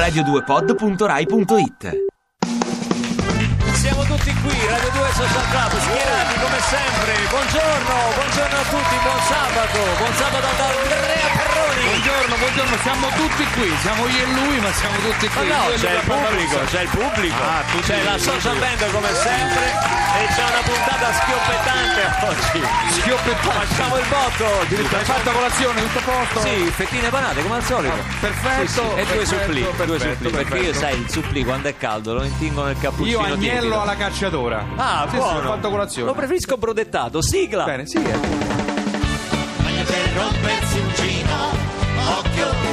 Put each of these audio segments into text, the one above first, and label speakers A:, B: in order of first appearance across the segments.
A: radio2pod.rai.it
B: Siamo tutti qui, Radio 2 Social Club, schierati sempre. Buongiorno, buongiorno a tutti, buon sabato, buon sabato da Andrea Perroni.
C: Buongiorno, buongiorno, siamo tutti qui, siamo io e lui, ma siamo tutti
B: Ma
C: qui.
B: no,
C: Due
B: c'è il pubblico, c'è il pubblico,
C: Ah,
B: c'è la social band come sempre e c'è una puntata schioppettante oggi.
C: Schioppettante.
B: Facciamo il botto.
C: Hai fatto colazione, tutto a posto?
B: Sì, fettine panate come al solito.
C: perfetto,
B: Sì, sì, E due supplì, due supplì, perché io sai il supplì quando è caldo lo intingo nel
C: Io
B: cappuccino
C: agnello
B: tiepido.
C: alla cacciatora.
B: Ah,
C: sì,
B: buono.
C: ho fatto colazione.
B: Lo preferisco brodettato. Sigla.
C: Bene, sì. eh.
D: Meglio che rompersi un gino, occhio.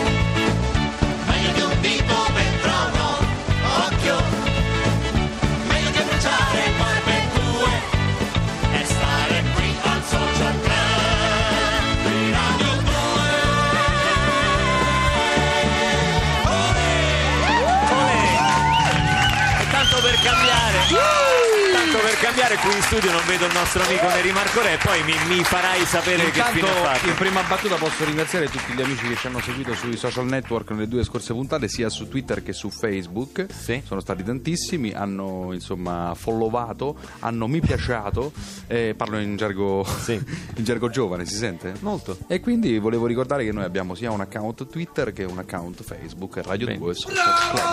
D: Qui
B: in studio non vedo il nostro amico Neri Marco Re, poi mi, mi farai sapere che
C: Intanto,
B: fine ha fatto.
C: in prima battuta posso ringraziare tutti gli amici che ci hanno seguito sui social network nelle due scorse puntate, sia su Twitter che su Facebook.
B: Sì.
C: Sono stati tantissimi, hanno insomma followato, hanno mi piaciato, eh, parlo in gergo, in gergo giovane, si sente?
B: Molto.
C: E quindi volevo ricordare che noi abbiamo sia un account Twitter che un account Facebook, Radio
B: Bene.
C: 2 Social Club.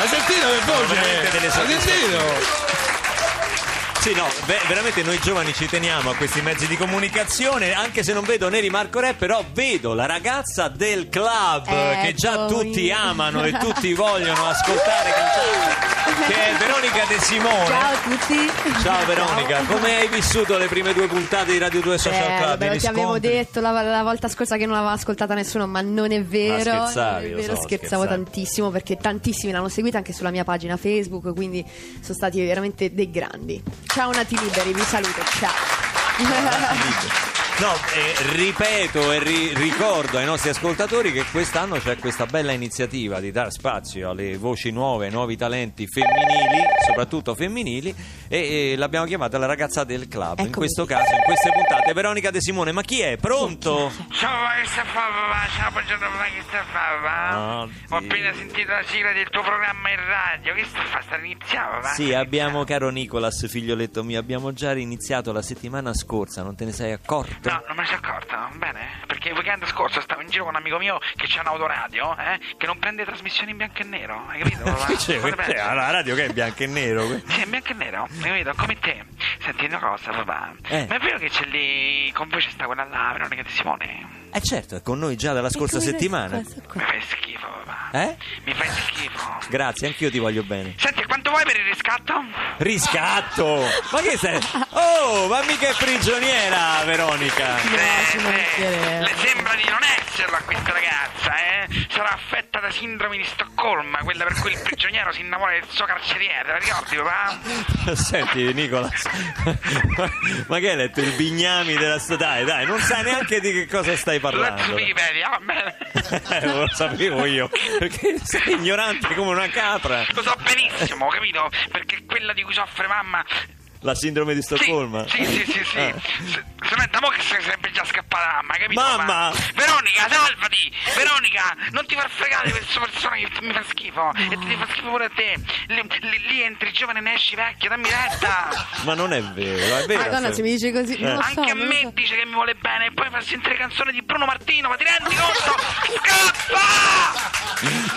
E: Hai sentito che voce? Hai sentito?
B: Sì, no, ve- veramente noi giovani ci teniamo a questi mezzi di comunicazione, anche se non vedo Neri Marco Re, però vedo la ragazza del club che già
F: Eccomi.
B: tutti amano e tutti vogliono ascoltare cantare, che è Veronica De Simone.
F: Ciao a tutti.
B: Ciao Veronica, come hai vissuto le prime due puntate di Radio 2 Social
F: Eh,
B: Club? I
F: ti avevo detto la, la volta scorsa che non l'aveva ascoltata nessuno, ma non è vero.
B: Ma scherzavi,
F: è vero,
B: so,
F: scherzavo
B: scherzavi.
F: tantissimo perché tantissimi l'hanno seguita anche sulla mia pagina Facebook, quindi sono stati veramente dei grandi. Ciao Nati Liberi, vi saluto, ciao.
B: No, eh, ripeto e ri- ricordo ai nostri ascoltatori che quest'anno c'è questa bella iniziativa di dare spazio alle voci nuove, ai nuovi talenti femminili, soprattutto femminili, e, e l'abbiamo chiamata la ragazza del club. In
F: Eccomi.
B: questo caso, in queste puntate, Veronica De Simone. Ma chi è? Pronto?
G: Ciao, ma che sta fa, papà? Ciao, buongiorno, ma che sta fa, papà?
B: Oddio.
G: Ho appena sentito la sigla del tuo programma in radio. Che sta fa? Sta iniziando?
B: Sì, abbiamo, caro Nicolas, figlioletto mio, abbiamo già iniziato la settimana scorsa, non te ne sei accorto?
G: No, non me ne sono accorto, bene? Perché il weekend scorso stavo in giro con un amico mio che c'ha un'autoradio, eh? Che non prende trasmissioni in bianco e nero, hai capito?
B: Che c'è? La radio che è bianco e nero.
G: Sì, in bianco e nero, hai capito? Come te. Senti una cosa, papà.
B: Eh.
G: Ma è vero che c'è lì con voi c'è sta quella là, Veronica De Simone?
B: Eh certo, è con noi già dalla scorsa
F: come
B: settimana.
G: Mi fai schifo, papà.
B: Eh?
G: Mi fai schifo.
B: Grazie, anch'io ti voglio bene.
G: Senti, quanto vuoi per il riscatto?
B: Riscatto! Ma che sei? Oh, ma mica è prigioniera, Veronica!
F: No,
G: Eh,
F: mancherebbe.
G: le sembra di non esserlo a questa ragazza, eh? Sarà affetta da sindrome di Stoccolma, quella per cui il prigioniero si innamora del suo carceriere, te la ricordi, papà?
B: Senti, Nicolas, ma, che hai letto il bignami della sta... Dai, dai, non sai neanche di che cosa stai parlando.
G: su Wikipedia, va bene.
B: Eh, lo sapevo io, perché sei ignorante come una capra.
G: Lo so benissimo, capito? Perché quella di cui soffre mamma...
B: La sindrome di
G: Sì,
B: Stoccolma.
G: sì, sì, sì, sì.
B: Ah.
G: Se, se non è da mo' che se sarebbe già scappata mamma, capito?
B: Mamma!
G: Veronica, salvati! Veronica, non ti far fregare questa persona che mi fa schifo. E ti fa schifo pure a te. Lì, lì- lì entri giovane e ne esci vecchio, dammi retta.
B: Ma non è vero, è vero.
F: Madonna, se mi dici così, non lo so.
G: Anche a me
F: so.
G: dice che mi vuole bene e poi fa sentire canzoni di Bruno Martino, ma ti rendi conto? Scappa!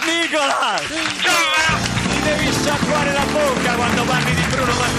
B: Nicolas!
G: Giovane!
B: Ti devi sciacquare la bocca quando parli di Bruno Martino,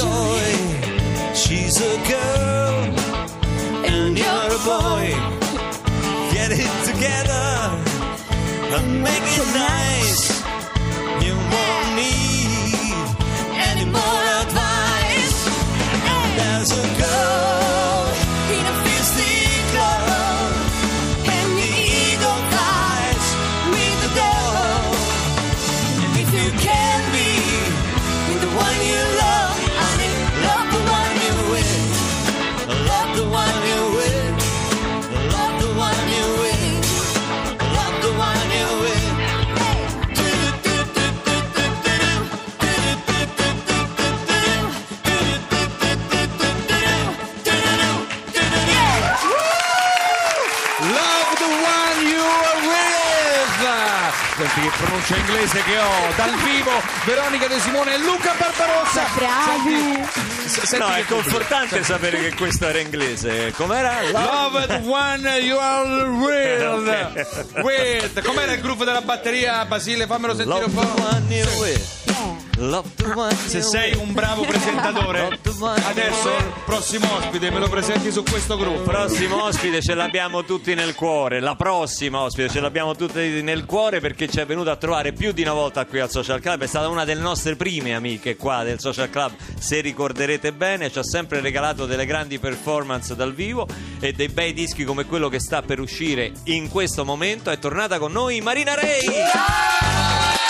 F: toy. She's a girl, and you're a boy. Get it together and make it nice.
C: Inglese che ho dal vivo Veronica De Simone e Luca Barbarossa.
H: Bravi!
C: Senti- senti
B: No, è confortante sapere che questo era inglese. Com'era?
C: Love the one you are with. with. Com'era il groove della batteria? Basile, fammelo sentire
B: Love
C: un po'.
B: one you're with.
C: Se sei un bravo presentatore, adesso prossimo ospite me lo presenti su questo gruppo.
B: Prossimo ospite ce l'abbiamo tutti nel cuore. La prossima ospite ce l'abbiamo tutti nel cuore perché ci è venuta a trovare più di una volta qui al Social Club. È stata una delle nostre prime amiche qua del Social Club. Se ricorderete bene, ci ha sempre regalato delle grandi performance dal vivo e dei bei dischi come quello che sta per uscire in questo momento. È tornata con noi Marina Rei. Eccola!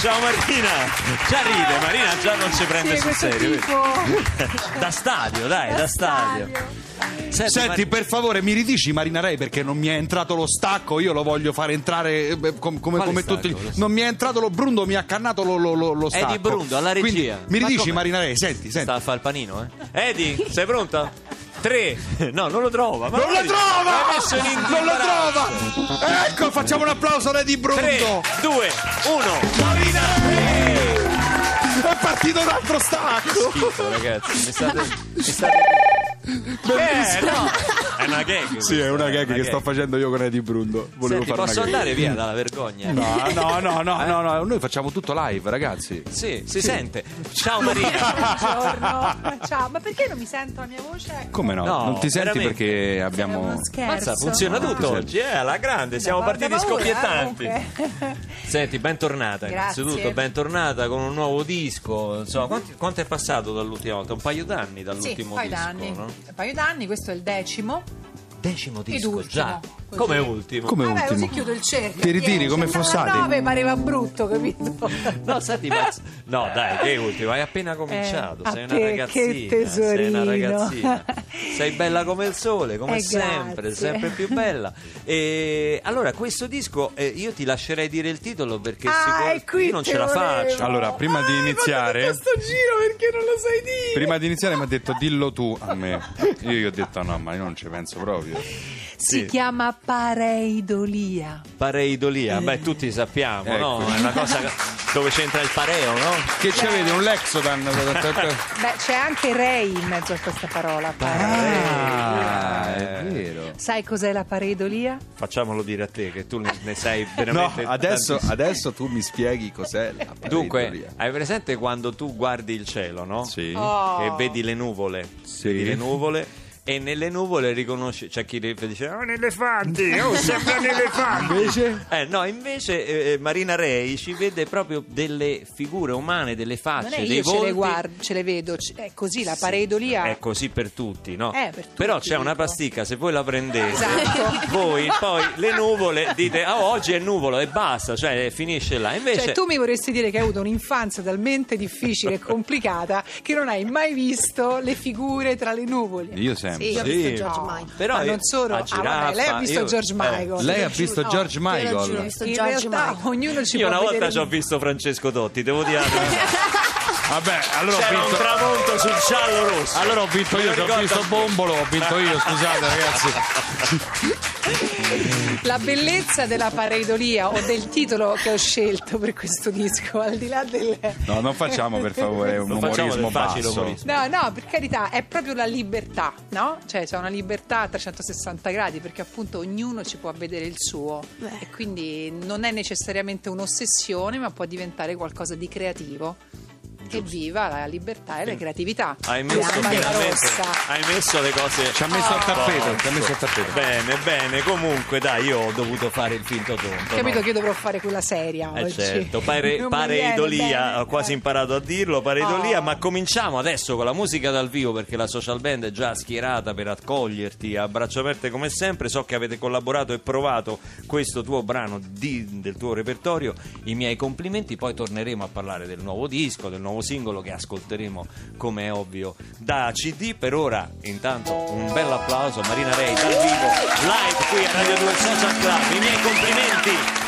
B: Ciao Marina! Già ride, Marina già non ci prende sul serio. Da stadio, dai, da, stadio. Senti,
C: Senti,
B: Mari-
C: per favore, mi ridici Marina Rei perché non mi è entrato lo stacco. Io lo voglio fare entrare eh, com- come, come
B: stacco?
C: tutti. Non mi è entrato lo Brundo, mi ha cannato lo, lo, lo, lo stacco.
B: Eddie Brundo, alla
C: Quindi,
B: regia.
C: mi
B: Ma
C: ridici
B: come?
C: Marina Rei, senti, senti.
B: sta a fare il panino, eh? Edi, sei pronta? Tre. No, non lo trova. Ma
C: Non
B: vai-
C: trova! Non
B: imbarazzo.
C: trova! Ecco, facciamo un applauso a Eddie Brundo.
B: 3, 2, 1.
C: Marina! È partito un altro stacco.
B: Schifo, ragazzi. Mi state. Mi state... Eh, no. È una gag.
C: Sì, è una
B: questa,
C: gag che sto facendo io con Eddie Brundo. Volevo
B: Senti,
C: fare
B: posso
C: una
B: andare via dalla vergogna?
C: No, no, no, no, no, no, noi facciamo tutto live, ragazzi.
B: Sì, si sente. Ciao Marina.
I: Buongiorno. Ciao, ma perché non mi sento la mia voce?
C: Come no?
B: No,
C: non ti senti
B: veramente.
C: perché
I: È
C: abbiamo
I: uno scherzo.
B: Mazza, funziona tutto oggi, eh, alla grande, siamo
I: Da-
B: partiti
I: da paura,
B: scoppiettanti.
I: eh, comunque.
B: Senti, bentornata
I: Grazie.
B: innanzitutto, bentornata con un nuovo disco. Insomma, quanti- quanto è passato dall'ultima volta? Un paio d'anni
I: Sì, un
B: dall'ultimo
I: paio
B: disco,
I: d'anni.
B: no?
I: Un paio d'anni, questo è il decimo.
B: Decimo disco, già. Come ultimo?
C: Come
I: Vabbè,
C: ultimo.
I: così chiudo il cerchio.
C: Ti ritiri
I: Dieci.
C: come fossati?
I: 9 pareva brutto, capito?
B: No, senti, ma... no, dai, che ultimo? Hai appena cominciato.
I: Eh,
B: sei
I: a
B: una
I: te,
B: ragazzina.
I: che
B: sei una
I: tesorino.
B: ragazzina. Sei bella come il sole, come
I: Eh,
B: sempre,
I: grazie.
B: sempre più bella. E allora, questo disco, eh, io ti lascerei dire il titolo perché
I: Ah,
B: sicur-
I: qui
B: io non
I: te
B: ce la
I: volevo.
B: faccio.
C: Allora, prima di
I: Ah,
C: iniziare-
I: fatto tutto sto giro perché non lo sai dire.
C: Prima di iniziare mi ha detto dillo tu a me. Io gli ho detto no, ma io non ci penso proprio.
I: Si
B: Sì.
I: chiama pareidolia.
B: Pareidolia, beh, tutti sappiamo,
C: Ecco.
B: no? È una cosa dove c'entra il pareo, no?
C: Che c'avete un Lexodan?
I: Beh, c'è anche rei in mezzo a questa parola.
C: Ah, è vero.
I: Sai cos'è la pareidolia?
B: Facciamolo dire a te, che tu ne ne sai
C: No,
B: veramente.
C: adesso,
B: tantissimo.
C: adesso tu mi spieghi cos'è la
B: Dunque,
C: pareidolia.
B: hai presente quando tu guardi il cielo, no?
C: Sì.
I: Oh.
B: E vedi le nuvole.
C: Sì.
B: Vedi le nuvole. E nelle nuvole riconosci, c'è chi dice, oh, un elefante, oh, sembra un elefante.
C: Invece?
B: Eh, no, invece eh, Marina Rei ci vede proprio delle figure umane, delle facce,
I: Non è
B: dei
I: io ce
B: volti.
I: le guardo, ce le vedo, c- è così la pareidolia.
B: È così per tutti, no?
I: Eh, per tutti,
B: Però c'è una pasticca, se voi la prendete,
I: Esatto.
B: voi poi le nuvole dite, ah, oggi è nuvolo e basta, cioè finisce là. Invece
I: Cioè, tu mi vorresti dire che hai avuto un'infanzia talmente difficile e complicata che non hai mai visto le figure tra le nuvole.
C: Io sempre.
H: Sì, io ho
B: Sì.
H: visto George
I: No.
H: Michael.
B: Però
I: Ma non solo.
B: a
I: Ah, vabbè, lei ha
B: giraffa,
I: visto
B: io-
I: George
B: eh,
I: Michael.
C: Lei ha visto
H: No,
C: George
H: giuro, ho
C: Michael.
H: visto
I: In
H: George
I: realtà
H: Michael.
I: ognuno ci
B: Io
I: può
B: una volta
I: vedere
B: ci ho visto Francesco Totti, devo dire.
C: Vabbè, allora ho
J: C'era un
C: vinto.
J: tramonto sul giallo rosso.
C: Allora ho vinto io, ho visto. Bombolo, ho vinto io, scusate ragazzi.
I: La bellezza della pareidolia o del titolo che ho scelto per questo disco, al di là del...
C: No, non facciamo per favore un
J: Non facciamo
C: umorismo
J: facile
C: basso.
J: umorismo.
I: No, no, per carità, è proprio la libertà, no? Cioè, c'è una libertà a 360 gradi perché appunto ognuno ci può vedere il suo
F: Beh.
I: e quindi non è necessariamente un'ossessione, ma può diventare qualcosa di creativo. Che viva la libertà e la creatività.
J: Hai messo, hai messo le cose.
C: Ci ha messo al tappeto, ci ha messo al tappeto.
J: Bene, bene, comunque dai, io ho dovuto fare il finto tonto.
I: Capito
J: no?
I: che io dovrò fare quella seria
J: Eh
I: oggi.
J: certo, pare, pareidolia, ho quasi imparato a dirlo, pareidolia,
I: Oh.
J: ma cominciamo adesso con la musica dal vivo perché la social band è già schierata per accoglierti a braccia aperte come sempre, so che avete collaborato e provato questo tuo brano di- del tuo repertorio, i miei complimenti, poi torneremo a parlare del nuovo disco, del nuovo singolo che ascolteremo come è ovvio da CD, per ora intanto un bel applauso a Marina Rei dal vivo, live qui a Radio 2 Social Club, i miei complimenti.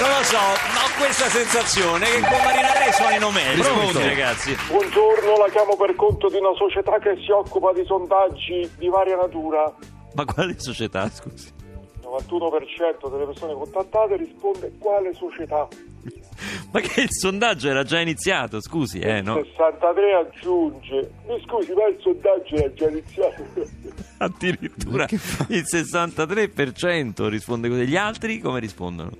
B: Non lo so, ma ho questa sensazione che con Marina Ray suonino meglio. Scusi, ragazzi.
K: Buongiorno, la chiamo per conto di una società che si occupa di sondaggi di varia natura.
B: Ma quale società, scusi?
K: Il 91% delle persone contattate risponde quale società.
B: Ma che il sondaggio era già iniziato, scusi, eh, no?
K: 63 aggiunge. Mi scusi, ma il sondaggio era già iniziato.
B: Addirittura il 63% risponde così. Gli altri come rispondono?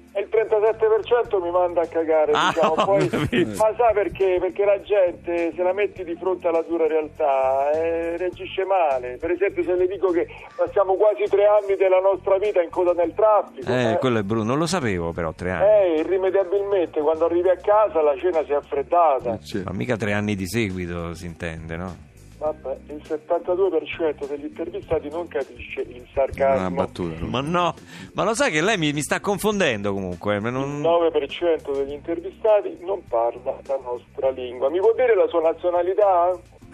K: E il 37% mi manda a cagare,
B: Ah,
K: diciamo. Poi, ma sa perché? Perché la gente se la metti di fronte alla dura realtà eh, reagisce male. Per esempio se le dico che passiamo quasi tre anni della nostra vita in coda nel traffico.
B: Eh,
K: eh,
B: quello è Bruno, non lo sapevo però, tre anni.
K: eh, irrimediabilmente quando arrivi a casa la cena si è affrettata.
B: Ma mica tre anni di seguito si intende, no?
K: Vabbè, il 72% degli intervistati non capisce il
L: Una
K: sarcasmo.
L: battuta.
B: Ma no, ma lo sai che lei mi, mi sta confondendo comunque. ma
K: Il
B: non-
K: 9% degli intervistati non parla la nostra lingua. Mi può dire la sua nazionalità?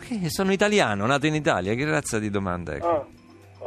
B: Che sono italiano, nato in Italia, che razza di domanda è?
K: Ah,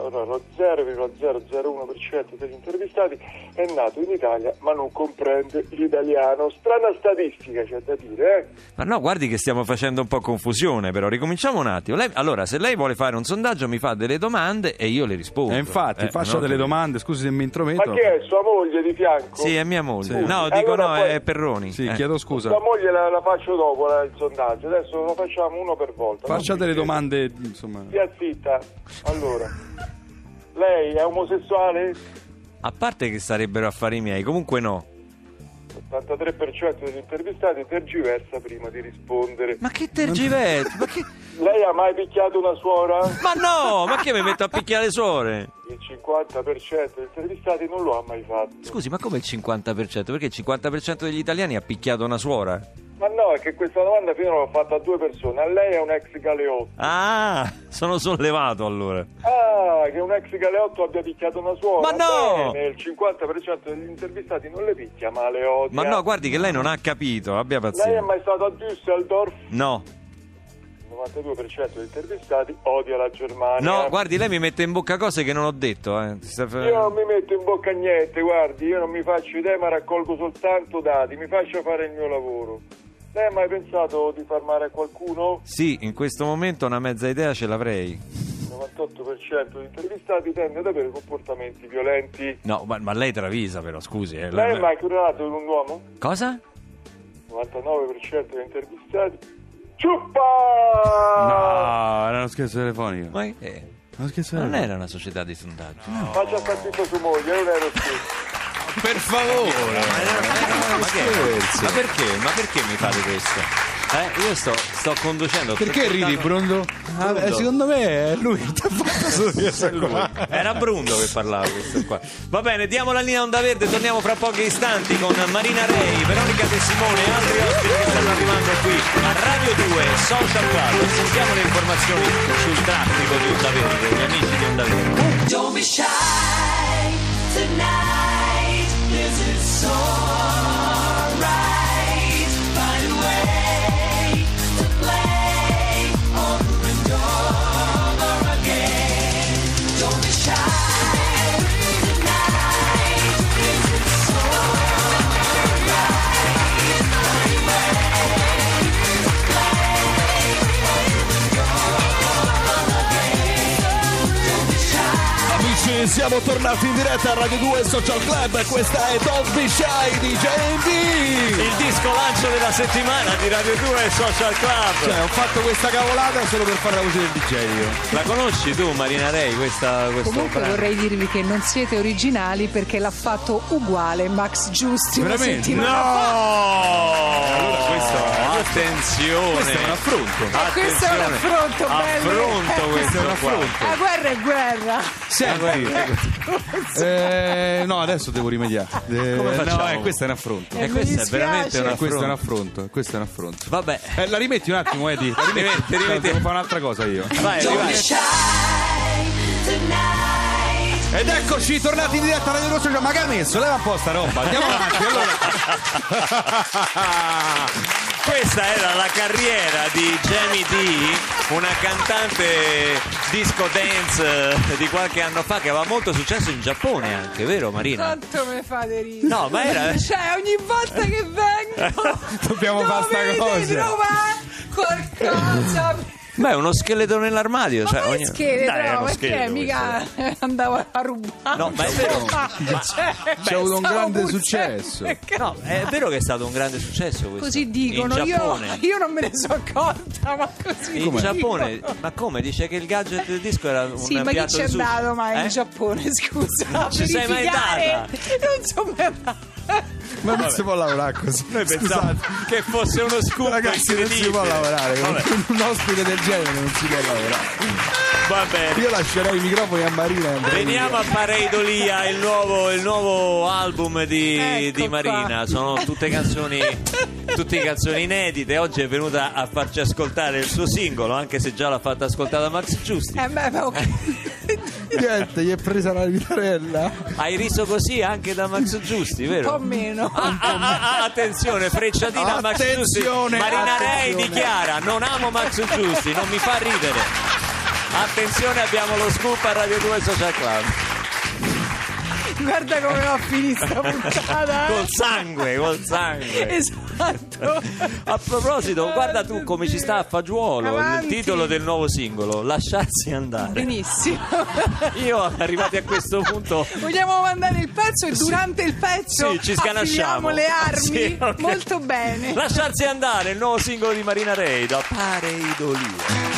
K: allora lo 0,001% degli intervistati è nato in Italia ma non comprende l'italiano. Strana statistica c'è da dire, eh?
B: Ma no, guardi che stiamo facendo un po' confusione, però ricominciamo un attimo. Lei- allora, se lei vuole fare un sondaggio, mi fa delle domande e io le rispondo.
L: E infatti,
B: Eh,
L: faccia
B: no?
L: delle domande, scusi se mi intrometto.
K: Ma che è sua moglie di fianco?
B: Sì, è mia moglie.
L: Sì.
B: No, dico
K: Allora
B: no,
K: poi-
B: è Perroni.
L: Sì,
B: Eh.
L: chiedo scusa.
K: Sua moglie la, la faccio dopo la- il sondaggio, adesso lo facciamo uno per volta.
L: Faccia delle domande, insomma.
K: Stia zitta. Allora, lei è omosessuale?
B: A parte che sarebbero affari miei, comunque no.
K: L'83% degli intervistati tergiversa prima di rispondere.
B: Ma che tergiversi? ma, che...
K: Lei ha mai picchiato una suora?
B: ma no, ma che mi metto a picchiare suore?
K: Il 50% degli intervistati non lo ha mai fatto.
B: Scusi, ma come il 50%? Perché il 50% degli italiani ha picchiato una suora?
K: Ma no, è che questa domanda finora l'ho fatta a due persone. A lei è un ex galeotto.
B: Ah, sono sollevato allora.
K: Ah, che un ex galeotto abbia picchiato una suora.
B: Ma no!
K: Bene, il 50% degli intervistati non le picchia, ma le odia.
B: Ma no, guardi che lei non ha capito, abbia
K: Lei è
B: pazienza.
K: mai stato a Düsseldorf?
B: No,
K: Il 92% degli intervistati odia la Germania.
B: no, guardi, lei mi mette in bocca cose che non ho detto. Eh.
K: Io non mi metto in bocca niente, guardi, io non mi faccio idee ma raccolgo soltanto dati, mi faccio fare il mio lavoro. Lei ha mai pensato di far male a qualcuno?
B: Sì, in questo momento una mezza idea ce l'avrei.
K: Il 98% degli intervistati tende ad avere comportamenti violenti.
B: No, ma, ma lei travisa però, scusi. Eh.
K: Lei è mai curato con un uomo?
B: Cosa?
K: Il 99% degli intervistati. Ciuppa!
L: No, era uno scherzo telefonico.
B: Ma
L: Uno scherzo
B: Non era una società di sondaggio.
K: Faccia sta zitto su moglie, non ero qui.
L: Per favore.
B: Ma, che- ma perché? Ma perché mi fate questo? Eh, io sto, sto conducendo. sto
L: Perché ridi, Brundo? Ah, eh, secondo me è lui che ti ha fatto su questa qua.
B: Era Brundo che parlava questo qua. Va bene, diamo la linea Onda Verde, torniamo fra pochi istanti con Marina Rei, Veronica De Simone e altri ospiti che stanno arrivando qui a Radio 2 Social Club. Sentiamo le informazioni sul traffico di Onda Verde, gli amici di Onda Verde.
J: Don't be shy tonight. saw.
E: Amici, siamo tornati in diretta a Radio 2 Social Club. Questa è Don't Be Shy di JMD.
B: Il disco lancio della settimana di Radio 2 Social Club.
L: Cioè, ho fatto questa cavolata solo per fare la voce del DJ io.
B: La conosci tu Marina Rei questa, questo
I: Comunque
B: brano?
I: vorrei dirvi che non siete originali perché l'ha fatto uguale Max Giusti
L: Veramente?
I: fa.
B: No!
L: Allora questo-
B: attenzione.
L: Questo è un affronto.
I: Eh, questo è un affronto, bello.
B: Affronto
I: Eh,
B: questo
L: è un affronto.
I: La guerra è guerra.
L: Senti, eh, no, adesso devo rimediare. Eh,
B: Come
L: no,
B: facciamo?
L: eh, questo è un affronto.
I: Eh,
B: E
I: mi
B: questo è veramente un
L: Eh, questo è un
B: affronto.
L: affronto. Questo è un affronto.
B: Vabbè,
L: Eh, la rimetti un attimo, Eddie. La rimetti,
B: Rimetti.
L: Devo fare un'altra cosa io.
B: vai,
J: Don't be
B: vai.
L: Ed eccoci, tornati in diretta a Radio Rosso. Ma che ha messo? Leva un po' sta roba. Andiamo avanti. Allora.
J: Questa era la carriera di Jamie D, una cantante disco dance eh, di qualche anno fa che aveva molto successo in Giappone anche, vero Marina?
I: Quanto mi fate ridere.
J: No, ma era-
I: Cioè, ogni volta che vengo...
C: Dobbiamo fare sta
I: dovete
C: cosa.
I: trovare qualcosa...
J: Beh, uno scheletro nell'armadio.
I: Ma
J: cioè, ogni-
I: scheletro,
J: Dai, è uno
I: perché
J: scheletro
I: mica andavo a rubare.
J: No, ma è vero.
I: Cioè,
C: C'è avuto un grande successo.
J: No, è vero che è stato un grande successo questo.
I: Così dicono,
J: In
I: io, io non me ne sono accorta, ma così
J: In
I: dicono.
J: Giappone, ma come? Dice che il gadget del disco era un
I: Sì, ma chi c'è andato mai
J: Eh?
I: in Giappone? Scusa,
J: Non ci sei mai andata?
I: Non sono mai andata.
C: Ma non si può lavorare così.
J: Noi pensavamo che fosse uno scoop
C: Ragazzi, non si può lavorare.
J: Vabbè,
C: Con un ospite del genere non si può lavorare.
J: va bene.
C: Io lascerei i microfoni a Marina.
J: Veniamo a Pareidolia, il nuovo, il nuovo album di,
I: Ecco
J: di Marina.
I: qua.
J: Sono tutte canzoni, tutte canzoni inedite. Oggi è venuta a farci ascoltare il suo singolo, anche se già l'ha fatta ascoltare da Max Giusti.
I: Eh beh, ok.
C: Niente, gli è presa la chitarella.
J: Hai riso così anche da Max Giusti,
I: un
J: vero?
I: po' meno.
J: Ah, ah, ah, ah, attenzione, frecciatina a Max Giusti.
C: Attenzione,
J: Marina Rei
C: attenzione.
J: dichiara: Non amo Max Giusti, non mi fa ridere. Attenzione, abbiamo lo scoop a Radio 2 Social Club.
I: Guarda come va a finire sta puntata. eh.
J: Col sangue, col sangue.
I: Esatto.
J: A proposito, guarda tu come ci sta a fagiolo
I: Avanti.
J: il titolo del nuovo singolo, Lasciarsi andare.
I: Benissimo.
J: Io arrivati a questo punto
I: Vogliamo mandare il pezzo e durante il pezzo
J: Sì, ci sganasciamo.
I: affiliamo le armi?
J: Sì, ok.
I: Molto bene.
J: Lasciarsi andare, il nuovo singolo di Marina Rei da Pareidolia.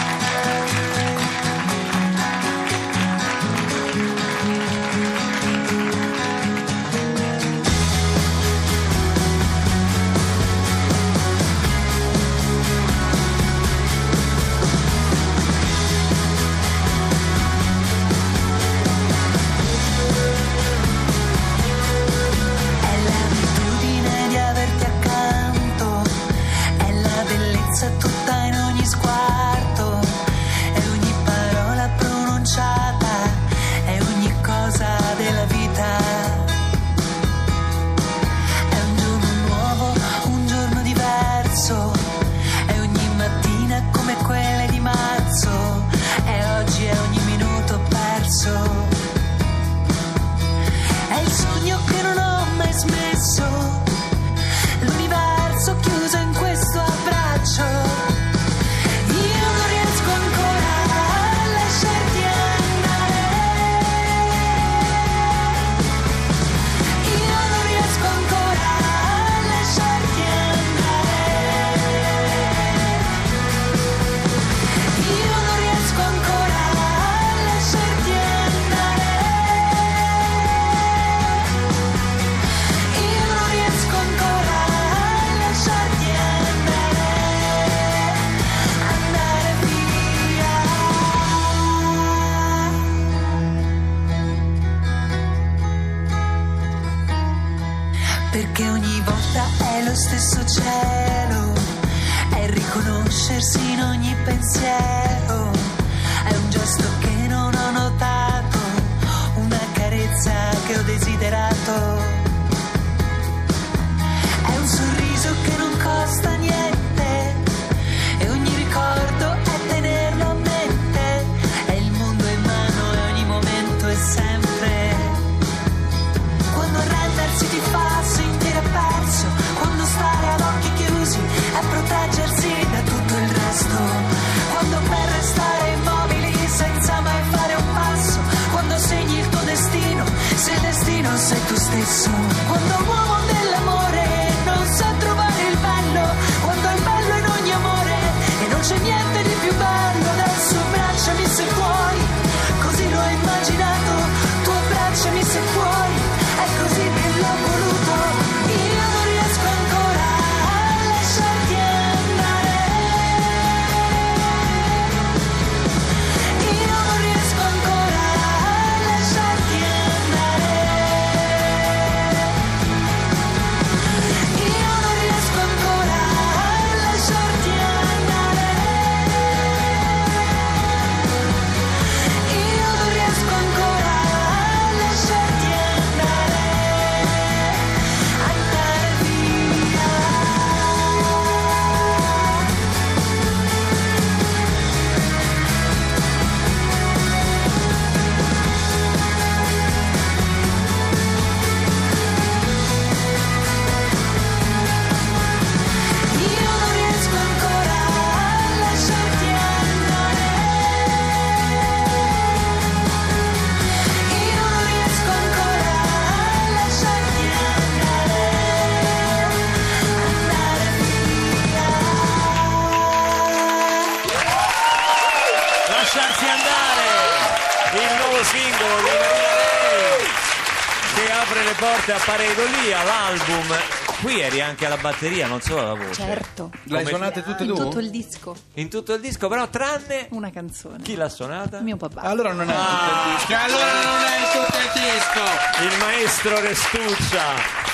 B: Porte a Pareidolia, l'album. Qui eri anche alla batteria, non solo alla voce.
I: Certo.
L: L'hai
B: Come-
L: suonate tutte
I: In
L: tu?
I: tutto il disco,
B: In tutto il disco, però tranne
I: una canzone.
B: chi l'ha suonata?
I: Mio papà.
E: Allora non è
B: Ah.
E: tutto il disco.
L: Che allora non è tutto il disco!
B: Il maestro Restuccia,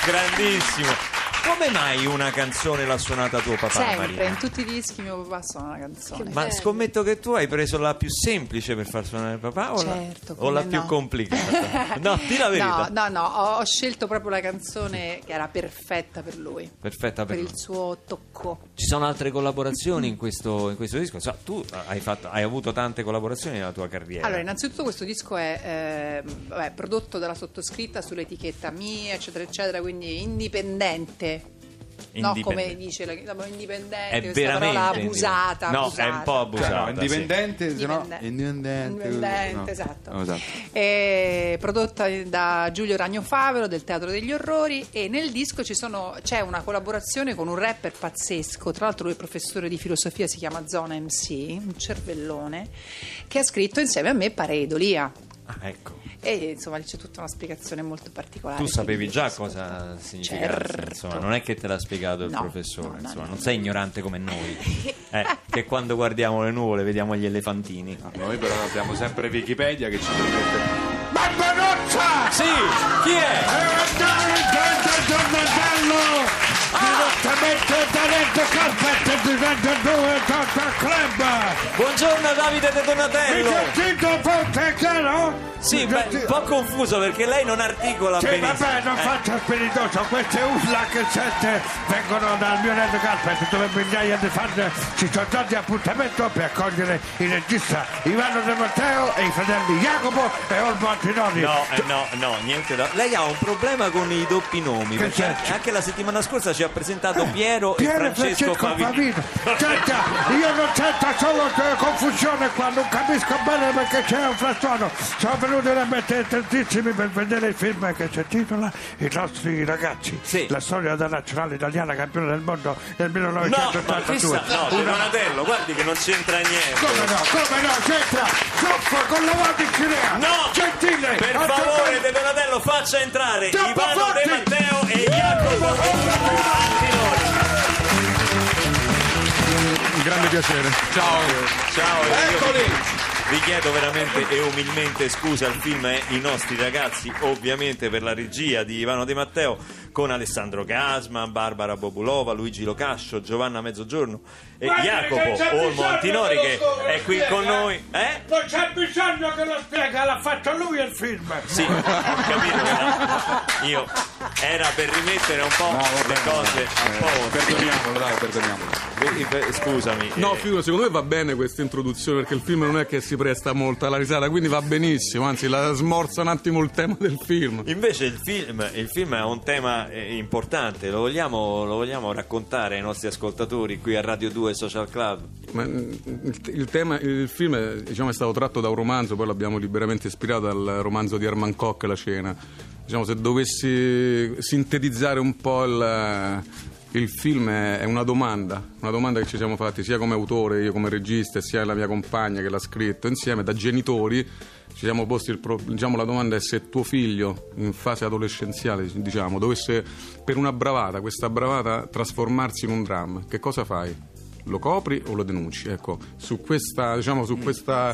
B: grandissimo. Come mai una canzone l'ha suonata tuo papà,
I: Sempre,
B: Maria?
I: in tutti i dischi mio papà suona una canzone.
B: Ma scommetto che tu hai preso la più semplice per far suonare il papà o,
I: Certo,
B: la, o la
I: come
B: più
I: no.
B: complicata? No, di la verità.
I: No, no, no, ho, ho scelto proprio la canzone che era perfetta per lui,
B: Perfetta per
I: per
B: lui.
I: il suo tocco.
B: Ci sono altre collaborazioni in questo, in questo disco? Insomma, tu hai, fatto- hai avuto tante collaborazioni nella tua carriera.
I: Allora, innanzitutto questo disco è eh, vabbè, prodotto dalla sottoscritta sull'etichetta mia, eccetera, eccetera, quindi indipendente. No, come dice la, la indipendente,
B: è
I: questa
B: veramente
I: abusata.
B: No,
I: abusata.
B: è un po' abusata.
L: Cioè, no,
B: sì.
L: indipendente, no...
I: Indipendente.
L: Indipendente.
I: Indipendente,
L: no.
I: esatto.
L: No, esatto.
I: È prodotta da Giulio Ragno Favero del Teatro degli Orrori e nel disco ci sono- c'è una collaborazione con un rapper pazzesco, tra l'altro lui è professore di filosofia, si chiama Zona MC, un cervellone, che ha scritto insieme a me Pareidolia.
B: Ah, ecco.
I: E insomma c'è tutta una spiegazione molto particolare.
B: Tu sapevi già cosa significasse,
I: Certo.
B: insomma, non è che te l'ha spiegato il
I: No,
B: professore,
I: no, no,
B: insomma,
I: no.
B: non sei ignorante come noi, eh, che quando guardiamo le nuvole vediamo gli elefantini.
L: Noi però abbiamo sempre Wikipedia che ci permette... Barbarozza!
B: Sì, chi è?
L: Direttamente da Letto Carpet di Radio 2 Total Club!
B: Buongiorno Davide De
L: Mi
B: Donatello!
L: sentito forte, chiaro?
B: Sì,
L: Mi
B: beh, un po' confuso perché lei non articola
L: Sì,
B: benissimo.
L: vabbè, non
B: Eh,
L: faccio spiritoso, queste urla che sente vengono dal mio Red Carpet dove migliaia di fan ci sono dati appuntamento per accogliere il regista Ivano De Matteo e i fratelli Jacopo e Olmo Antinori.
B: No, eh, no, no, niente da... Lei ha un problema con i doppi nomi, perché anche la settimana scorsa ci ha presentato Piero,
L: Piero
B: e Francesco, Favino.
L: Senta, io non sento solo confusione qua, non capisco bene perché c'è un frastuono. Sono venuti veramente tantissimi per vedere il film che si intitola I nostri ragazzi.
B: Sì.
L: La storia della nazionale italiana campione del mondo nel
B: No, ma
L: 1982.
B: chissà, no, De
L: Una-
B: Donatello, guardi che non c'entra niente.
L: Come no, come no, c'entra! Zoppo con la voce in Cinea!
B: No!
L: Gentile!
B: Per favore, De Donatello, faccia entrare
L: Troppo
B: Ivano
L: forti!
B: De Matteo e Jacopo
M: grande piacere. Ciao.
B: Ciao,
E: Eccoli!
B: vi chiedo veramente e umilmente scusa, il film è I nostri ragazzi, ovviamente per la regia di Ivano De Matteo, con Alessandro Gasma, Barbara Bobulova, Luigi Locascio, Giovanna Mezzogiorno e Jacopo Olmo Antinori che è qui con noi. Eh?
L: Non c'è bisogno che lo spiega, l'ha fatto lui il film!
B: Sì, ho capito. ma Io era per rimettere un po' le cose un po'.
L: Perdoniamolo, dai, perdoniamolo.
B: Eh, Scusami.
M: No,
B: eh,
M: figo, secondo me va bene questa introduzione perché il film non è che si presta molto alla risata, quindi va benissimo, anzi la smorza un attimo il tema del film.
B: Invece il film, il film ha un tema eh, importante, lo vogliamo, lo vogliamo raccontare ai nostri ascoltatori qui a Radio 2 Social Club?
M: Ma, mm, il, tema, il film diciamo, è stato tratto da un romanzo, poi l'abbiamo liberamente ispirato al romanzo di Herman Koch, La cena. Diciamo, se dovessi sintetizzare un po' il, il film è, una domanda, una domanda che ci siamo fatti sia come autore, io come regista, sia la mia compagna che l'ha scritto insieme, da genitori. Ci siamo posti il pro- diciamo, la domanda è se tuo figlio in fase adolescenziale diciamo, dovesse per una bravata, questa bravata trasformarsi in un dramma, che cosa fai? lo copri o lo denunci? Ecco, su questa, diciamo, su questa,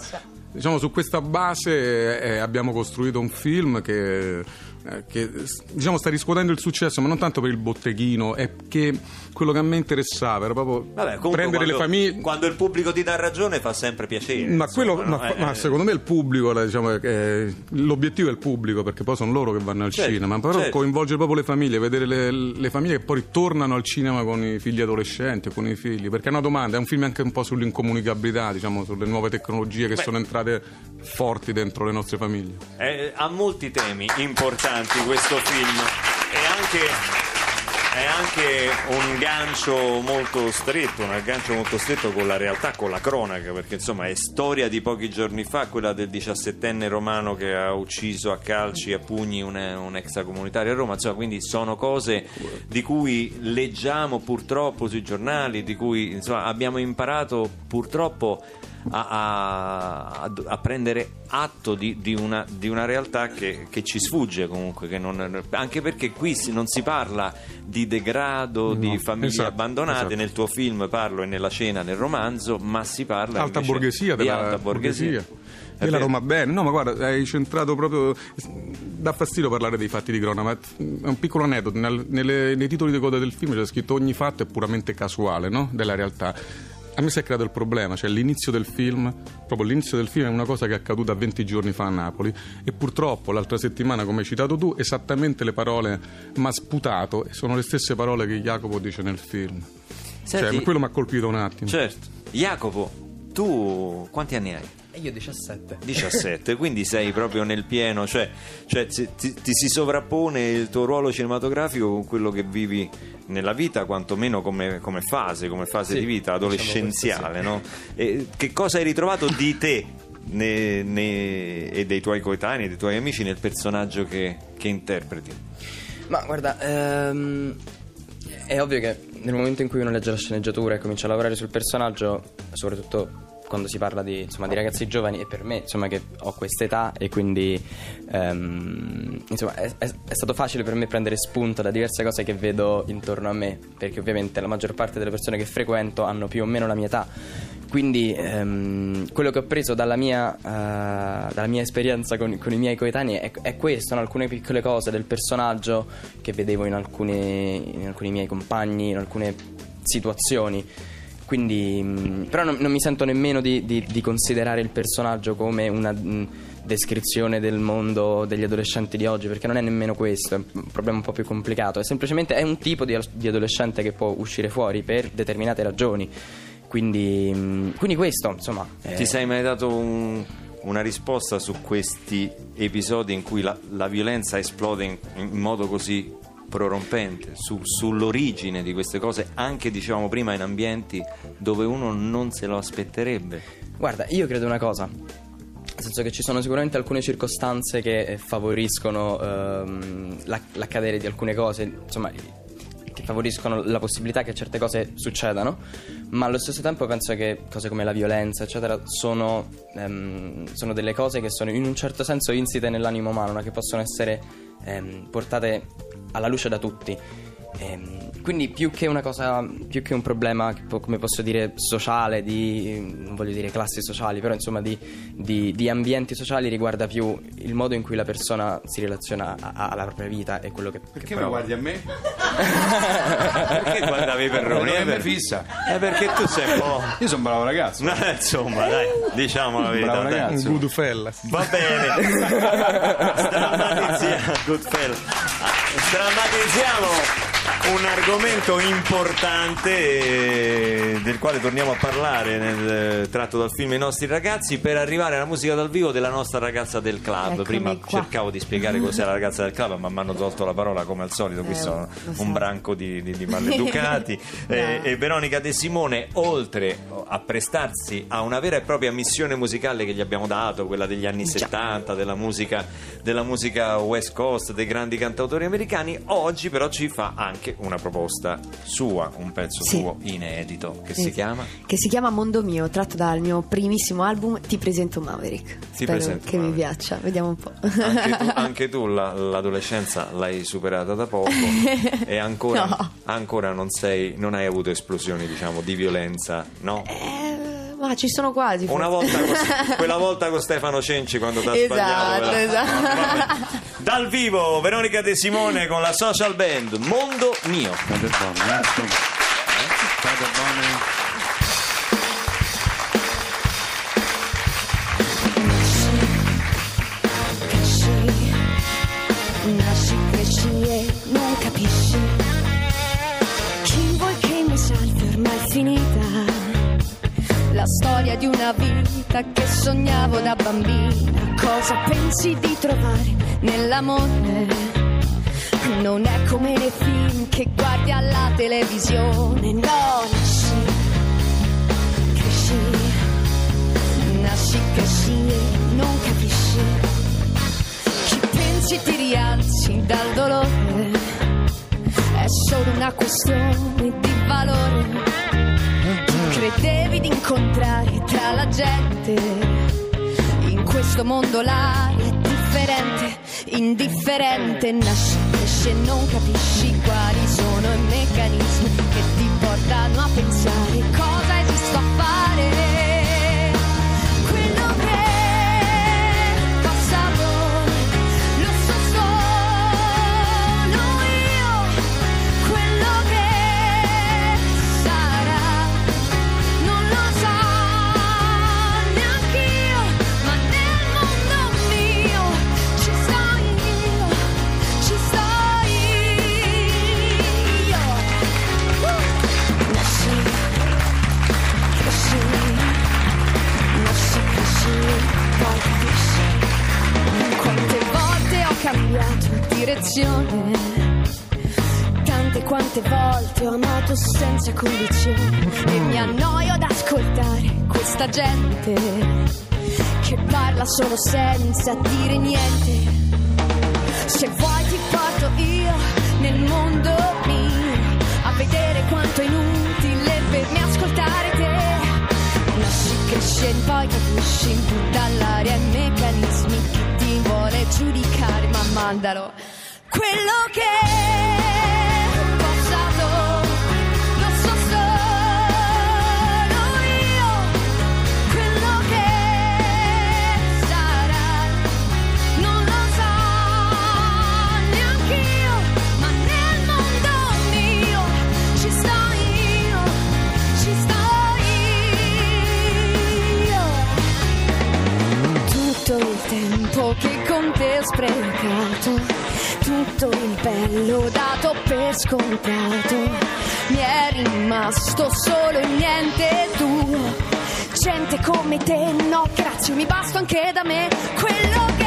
M: diciamo, su questa base eh, abbiamo costruito un film che, eh, che, diciamo, sta riscuotendo il successo, ma non tanto per il botteghino, è che quello che a me interessava era proprio
B: Vabbè,
M: prendere
B: quando,
M: le famiglie.
B: quando il pubblico ti dà ragione fa sempre piacere.
M: Ma, quello,
B: insomma,
M: ma,
B: no?
M: ma
B: Eh,
M: secondo me il pubblico, diciamo, è- l'obiettivo è il pubblico perché poi sono loro che vanno al
B: Certo,
M: cinema, però
B: certo.
M: coinvolgere proprio le famiglie, vedere le, le famiglie che poi ritornano al cinema con i figli adolescenti o con i figli, perché è una domanda, è un film anche un po' sull'incomunicabilità, diciamo, sulle nuove tecnologie che
B: Beh.
M: sono entrate forti dentro le nostre famiglie.
B: Eh, ha molti temi importanti questo film e anche, è anche un gancio molto stretto, un aggancio molto stretto con la realtà, con la cronaca, perché insomma è storia di pochi giorni fa, quella del 17enne romano che ha ucciso a calci e a pugni un, un extracomunitario a Roma, insomma quindi sono cose di cui leggiamo purtroppo sui giornali, di cui insomma, abbiamo imparato purtroppo a, a- a prendere atto di, di una, di una realtà che, che ci sfugge comunque, che non- anche perché qui si- non si parla di degrado, di famiglie
M: esatto,
B: abbandonate,
M: esatto.
B: nel tuo film parlo e nella scena, nel romanzo, ma si parla
M: alta borghesia
B: di alta borghesia.
M: Della
B: vero.
M: Roma bene, no ma guarda, hai centrato proprio, dà fastidio parlare dei fatti di cronaca, ma è un piccolo aneddoto, Nel- nelle- nei titoli di coda del film c'è scritto ogni fatto è puramente casuale, no? Della realtà. A me si è creato il problema, cioè l'inizio del film, proprio l'inizio del film è una cosa che è accaduta 20 giorni fa a Napoli e purtroppo l'altra settimana, come hai citato tu, esattamente le parole mi ha sputato e sono le stesse parole che Jacopo dice nel film.
B: Senti-
M: cioè, quello mi ha colpito un attimo.
B: Certo. Jacopo, tu quanti anni hai?
N: E io 17.
B: 17, quindi sei proprio nel pieno, cioè, cioè ti, ti- si sovrappone il tuo ruolo cinematografico con quello che vivi nella vita, quantomeno come, come fase, come fase
N: Sì,
B: di vita
N: diciamo
B: adolescenziale,
N: questo
B: no? E che cosa hai ritrovato di te ne- ne- e dei tuoi coetanei, dei tuoi amici nel personaggio che, che interpreti?
N: Ma guarda, ehm, è ovvio che nel momento in cui uno legge la sceneggiatura e comincia a lavorare sul personaggio, soprattutto quando si parla di, insomma, di ragazzi giovani e per me insomma, che ho questa età e quindi ehm, insomma, è, è- è stato facile per me prendere spunto da diverse cose che vedo intorno a me perché ovviamente la maggior parte delle persone che frequento hanno più o meno la mia età quindi ehm, quello che ho preso dalla mia, eh, dalla mia esperienza con, con i miei coetanei è, è questo, no? alcune piccole cose del personaggio che vedevo in alcuni, in alcuni miei compagni, in alcune situazioni. Quindi, mh, però non, non mi sento nemmeno di, di- di considerare il personaggio come una mh, descrizione del mondo degli adolescenti di oggi, perché non è nemmeno questo, è un problema un po' più complicato, è semplicemente è un tipo di, di adolescente che può uscire fuori per determinate ragioni. Quindi, mh, quindi questo, insomma. è-
B: Ti sei mai dato un- una risposta su questi episodi in cui la, la violenza esplode in, in modo così prorompente, su- sull'origine di queste cose, anche dicevamo prima in ambienti dove uno non se lo aspetterebbe?
N: Guarda, io credo una cosa. Nel senso che ci sono sicuramente alcune circostanze che eh, favoriscono ehm, la- l'accadere di alcune cose, insomma, che favoriscono la possibilità che certe cose succedano, ma allo stesso tempo penso che cose come la violenza, eccetera, sono, ehm, sono delle cose che sono in un certo senso insite nell'animo umano, no? che possono essere ehm, portate alla luce da tutti. Ehm, quindi più che una cosa, più che un problema, come posso dire, sociale, di, non voglio dire classi sociali, però insomma di, di- di ambienti sociali riguarda più il modo in cui la persona si relaziona a- a- alla propria vita e quello che,
C: Perché
N: che
C: mi
N: prova.
C: guardi a me?
B: Perché guardavi Perroni? Eh,
C: mi
B: per-
C: fissa.
B: eh, perché tu sei un po'...
C: Io sono un bravo ragazzo.
B: No, insomma, dai, diciamo la verità.
C: Bravo
B: dai.
C: ragazzo.
M: Un Goodfellas.
B: Va bene. Strammatizziamo, Goodfellas. Strammatizziamo un argomento importante eh, del quale torniamo a parlare nel, eh, tratto dal film I nostri ragazzi per arrivare alla musica dal vivo della nostra ragazza del club.
O: Eccomi
B: Prima
O: qua.
B: cercavo di spiegare cos'è la ragazza del club, ma mi hanno tolto la parola come al solito. Qui
O: Eh,
B: sono
O: so.
B: un branco di, di- di maleducati. Eh,
O: No.
B: e Veronica De Simone, oltre a prestarsi a una vera e propria missione musicale che gli abbiamo dato, quella degli anni 70, della musica, della musica West Coast, dei grandi cantautori americani, oggi però ci fa anche una proposta sua, un pezzo
O: Sì.
B: suo inedito che
O: Sì.
B: si chiama
O: Che si chiama Mondo Mio, tratto dal mio primissimo album Ti presento Maverick. Spero
B: presento
O: che mi
B: Maverick.
O: piaccia, vediamo un po'.
B: anche tu, anche tu la- l'adolescenza l'hai superata da poco e ancora,
O: No.
B: ancora non, sei, non hai avuto esplosioni diciamo di violenza, no?
O: Eh, ma ci sono quasi.
B: Una volta con- quella volta con Stefano Cenci quando ti ha
O: Esatto,
B: sbagliato quella-
O: esatto.
B: Dal vivo Veronica De Simone con la social band Mondo Mio
F: La storia di una vita che sognavo da bambina. Cosa pensi di trovare nell'amore? Non è come nei film che guardi alla televisione. No, nasci, cresci, nasci, cresci e non capisci. Chi pensi ti rialzi dal dolore è solo una questione di valore. Chi crede devi incontrare tra la gente. In questo mondo l'aria è differente, indifferente, nasci, cresci e non capisci quali sono i meccanismi che ti portano a pensare volte ho amato senza condizioni e mi annoio ad ascoltare questa gente che parla solo senza dire niente. Se vuoi ti porto io nel mondo mio a vedere quanto è inutile per me ascoltare te. Nasci, cresci e poi capisci dall'aria i meccanismi chi ti vuole giudicare, ma mandalo. Quello che è tempo che con te ho sprecato, tutto il bello dato per scontato, mi è rimasto solo il niente tuo. Gente come te, no grazie, mi basto anche da me, quello che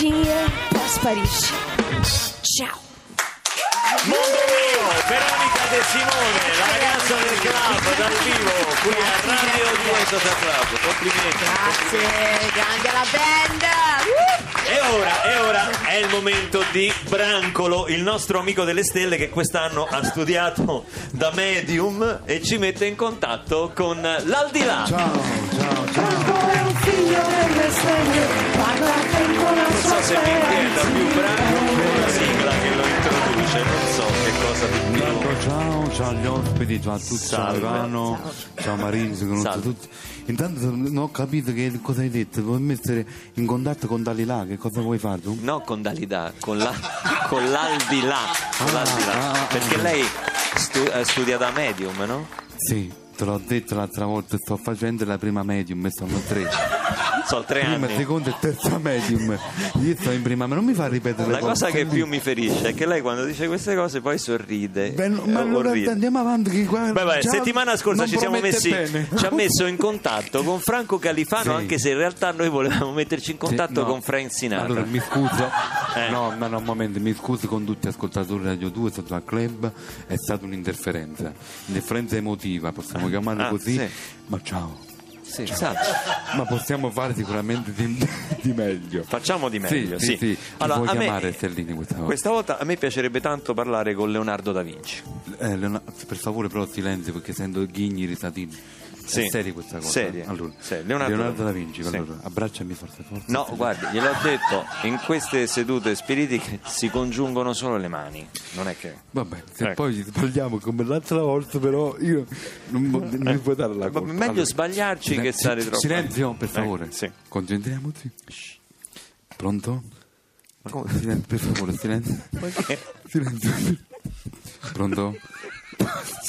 F: nasci, cresci e Ciao.
B: Veronica De Simone, la ragazza del club dal vivo qui a Radio 2 Social Club. Complimenti.
O: Grazie, grande alla band. Uh!
B: E ora, e ora è il momento di Brancolo, il nostro amico delle stelle che quest'anno ha studiato da medium e ci mette in contatto con l'aldilà. Non so se mi inquieta più Branco o la sigla che lo introduce, non so che cosa di più.
C: Ciao, ciao agli ospiti, ciao a tutti, ciao
B: Salve.
C: Ivano, ciao, Marino, conosco
B: Salve.
C: tutti. Intanto non ho capito che cosa hai detto, vuoi mettere in contatto con Dalila, che cosa vuoi fare tu?
B: No, con Dalida, con, la, con l'aldilà, con l'aldilà.
C: ah, ah,
B: perché
C: ah.
B: lei stu- eh, studia da medium, no?
C: Sì, te l'ho detto l'altra volta, sto facendo la prima medium, e sono tre.
B: So, tre
C: Prima,
B: anni.
C: seconda e terza medium. Io sto in prima, ma non mi fa ripetere
B: La
C: cose.
B: cosa che più mi ferisce è che lei quando dice queste cose poi sorride.
C: Beh, no,
B: eh,
C: ma
B: o
C: allora andiamo avanti che qua
B: Beh, beh, settimana scorsa ci siamo messi
C: bene.
B: ci ha messo in contatto con Franco Califano
C: Sì.
B: anche se in realtà noi volevamo metterci in contatto
C: Sì, no.
B: con Frank Sinatra
C: Allora mi scuso,
B: Eh.
C: no, no, no, un momento, mi scuso con tutti gli ascoltatori Radio 2, è stato al club, è stata un'interferenza, interferenza emotiva, possiamo chiamarla
B: Ah,
C: così,
B: sì.
C: ma ciao.
B: Sì, sa-
C: Ma possiamo fare sicuramente di, di meglio.
B: facciamo di meglio
C: Sì,
B: sì,
C: sì,
B: Allora,
C: vuoi
B: me-
C: chiamare Stellini questa volta?
B: questa volta a me piacerebbe tanto parlare con Leonardo da Vinci
C: Eh, Leona- per favore però silenzio perché sento ghigni, risatini.
B: Sì.
C: È seria questa cosa?
B: Seria.
C: Allora,
B: Sì, Leonardo
C: Leonardo,
B: da-
C: Vinci,
B: sì.
C: allora, abbracciami forte forte.
B: no guardi gliel'ho detto in queste sedute spiritiche si congiungono solo le mani non è che
C: Va bene, se
B: Ecco.
C: poi sbagliamo come l'altra volta, però io non, mi puoi dare la colpa.
B: meglio sbagliarci che stare troppo-
C: Silenzio, per
B: Eh,
C: favore.
B: sì.
C: Concentriamoci. Pronto?
B: Come?
C: Silenzio, per favore, silenzio. Silenzio. Pronto?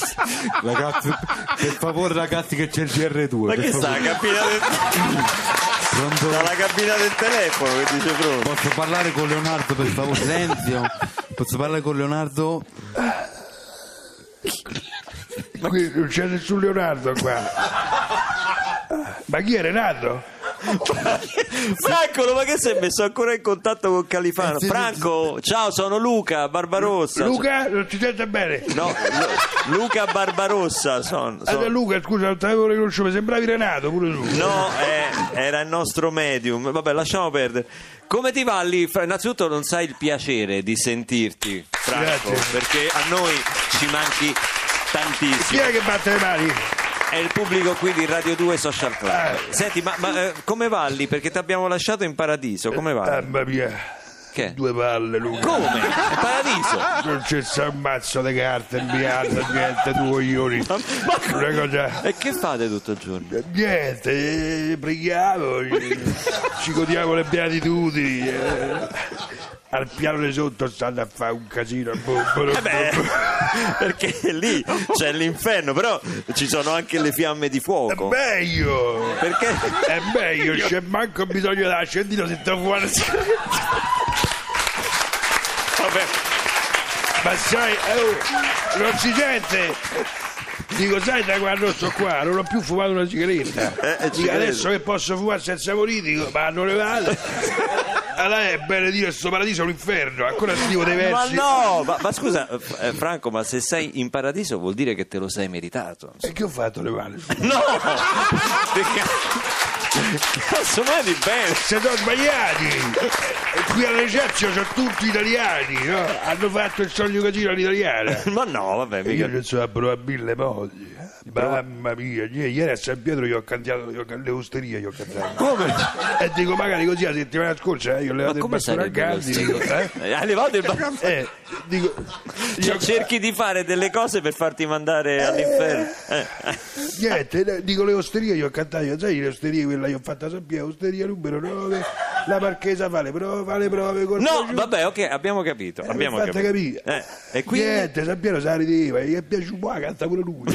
C: ragazzi, per favore ragazzi che c'è il GR2.
B: ma che sta
C: favore.
B: capendo
C: Pronto?
B: Dalla cabina del telefono che dice pronto.
C: Posso parlare con Leonardo per favore? Silenzio. Posso parlare con Leonardo?
L: Qui non c'è nessun Leonardo qua. Ma chi è Renato?
B: Franco, ma che sei messo ancora in contatto con Califano?
C: Eh,
B: Franco, ciao, sono Luca Barbarossa.
L: Luca, non ti sente bene?
B: No, Lu- Luca Barbarossa sono. sono-
L: Allora, Luca, scusa, non ti avevo riconosciuto, mi sembravi Renato pure tu.
B: No, eh, era il nostro medium. Vabbè, lasciamo perdere. Come ti va lì? Fra- Innanzitutto non sai il piacere di sentirti, Franco,
L: Grazie.
B: perché a noi ci manchi
L: Chi
B: tantissimo.
L: è che batte le mani?
B: È il pubblico qui di Radio 2 Social Club.
L: Eh.
B: Senti, ma, ma, eh, come va lì? Perché ti abbiamo lasciato in paradiso, come va?
L: Mamma mia.
B: Che?
L: Due palle, Luca.
B: Come? È paradiso?
L: Non c'è sta un mazzo di carte inviate, niente, tu coglioni. Una cosa...
B: E che fate tutto il giorno?
L: Niente, eh, preghiamo, eh, ci godiamo le beatitudini. eh. Al piano di sotto stanno a fare un casino.
B: Eh beh,
L: boh.
B: perché lì c'è l'inferno, però ci sono anche le fiamme di
L: È
B: fuoco.
L: meglio!
B: Perché?
L: È meglio, c'è manco bisogno di accendino se te fuori.
B: Vabbè.
L: Ma sai, oh, non si sente! Dico, sai da quando sto qua, non ho più fumato una sigaretta.
B: Eh, eh,
L: Dico, adesso che posso fumare senza politico, ma non le vale. Allora è bene dire sto paradiso è un inferno, ancora scrivo dei
B: Ma
L: versi.
B: no, ma, ma scusa, eh, Franco, ma se sei in paradiso vuol dire che te lo sei meritato.
L: E che ho fatto le mani?
B: No! Cazzo mai di bene!
L: Se sono sbagliati! Qui alla Recezio sono tutti italiani, no? Hanno fatto il sogno casino all'italiana.
B: Ma no, vabbè, mica...
L: Io ne so a mille modi. eh. Mamma mia, ieri a San Pietro io ho cantato io ho le osterie, io ho cantato.
B: Come?
L: E dico magari così la settimana scorsa eh, io ho
B: Ma
L: levato il bastone a Gandhi, dico, eh?
B: Eh, Hai levato il ba-
L: Eh, dico,
B: Cioè,
L: io-
B: cerchi di fare delle cose per farti mandare all'inferno. Eh, eh.
L: Niente, dico le osterie, io ho cantato, io, sai le osterie, quella io ho fatto a San Pietro, osteria numero 9, la marchesa fa le prove, fa le prove col
B: No,
L: prosciutto.
B: vabbè, ok, abbiamo capito.
L: Eh,
B: abbiamo capito.
L: capire.
B: Eh, e quindi...
L: Niente, San Piero sa rideva, gli è piaciuto, canta pure lui.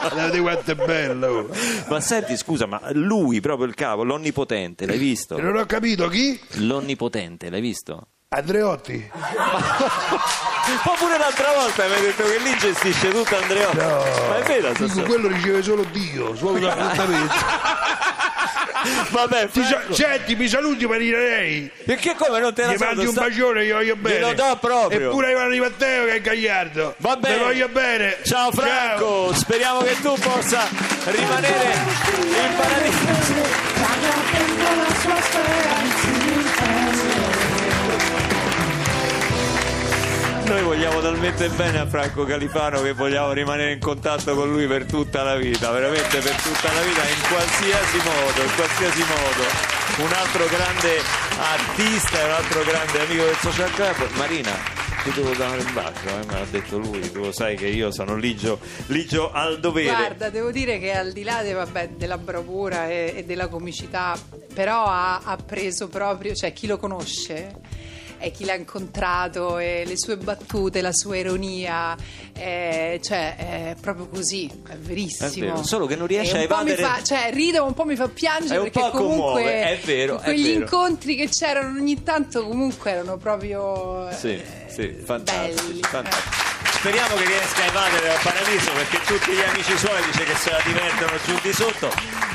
L: Guardate quanto è bello.
B: Ma senti, scusa, ma lui, proprio il capo, l'onnipotente, l'hai visto?
L: Non ho capito chi?
B: L'onnipotente, l'hai visto?
L: Andreotti.
B: Ma pure l'altra volta mi hai detto che lì gestisce tutto Andreotti.
L: No,
B: Ma è vero,
L: dico,
B: Sassone?
L: quello riceve solo Dio, solo da appuntamento.
B: Vabbè,
L: Ti sa- senti, mi saluti Marina Lei.
B: perché come non te la
L: Gli mandi un
B: sta-
L: bacione, gli voglio bene.
B: Glielo do proprio.
L: Eppure Ivano Di Matteo che è Gagliardo.
B: Va bene.
L: Te voglio bene.
B: Ciao Franco, speriamo che tu possa rimanere in paradiso. Noi vogliamo talmente bene a Franco Califano che vogliamo rimanere in contatto con lui per tutta la vita, veramente per tutta la vita, in qualsiasi modo, in qualsiasi modo. Un altro grande artista e un altro grande amico del social club. Marina, ti devo dare un bacio, eh, me l'ha detto lui, tu lo sai che io sono ligio, ligio al dovere.
I: Guarda, devo dire che al di là de- vabbè, della bravura e, e della comicità, però ha, ha preso proprio, cioè chi lo conosce e chi l'ha incontrato e le sue battute, la sua ironia, eh, cioè è proprio così, è verissimo.
B: È vero, solo che non riesce a evadere-
I: fa- cioè rido, un po' mi fa piangere
B: È
I: perché comunque
B: commuove, è vero, è
I: quegli
B: vero.
I: incontri che c'erano ogni tanto comunque erano proprio eh,
B: Sì, sì, fantastici,
I: belli.
B: fantastici. Speriamo che riesca a evadere dal paradiso perché tutti gli amici suoi dice che se la divertono giù di sotto.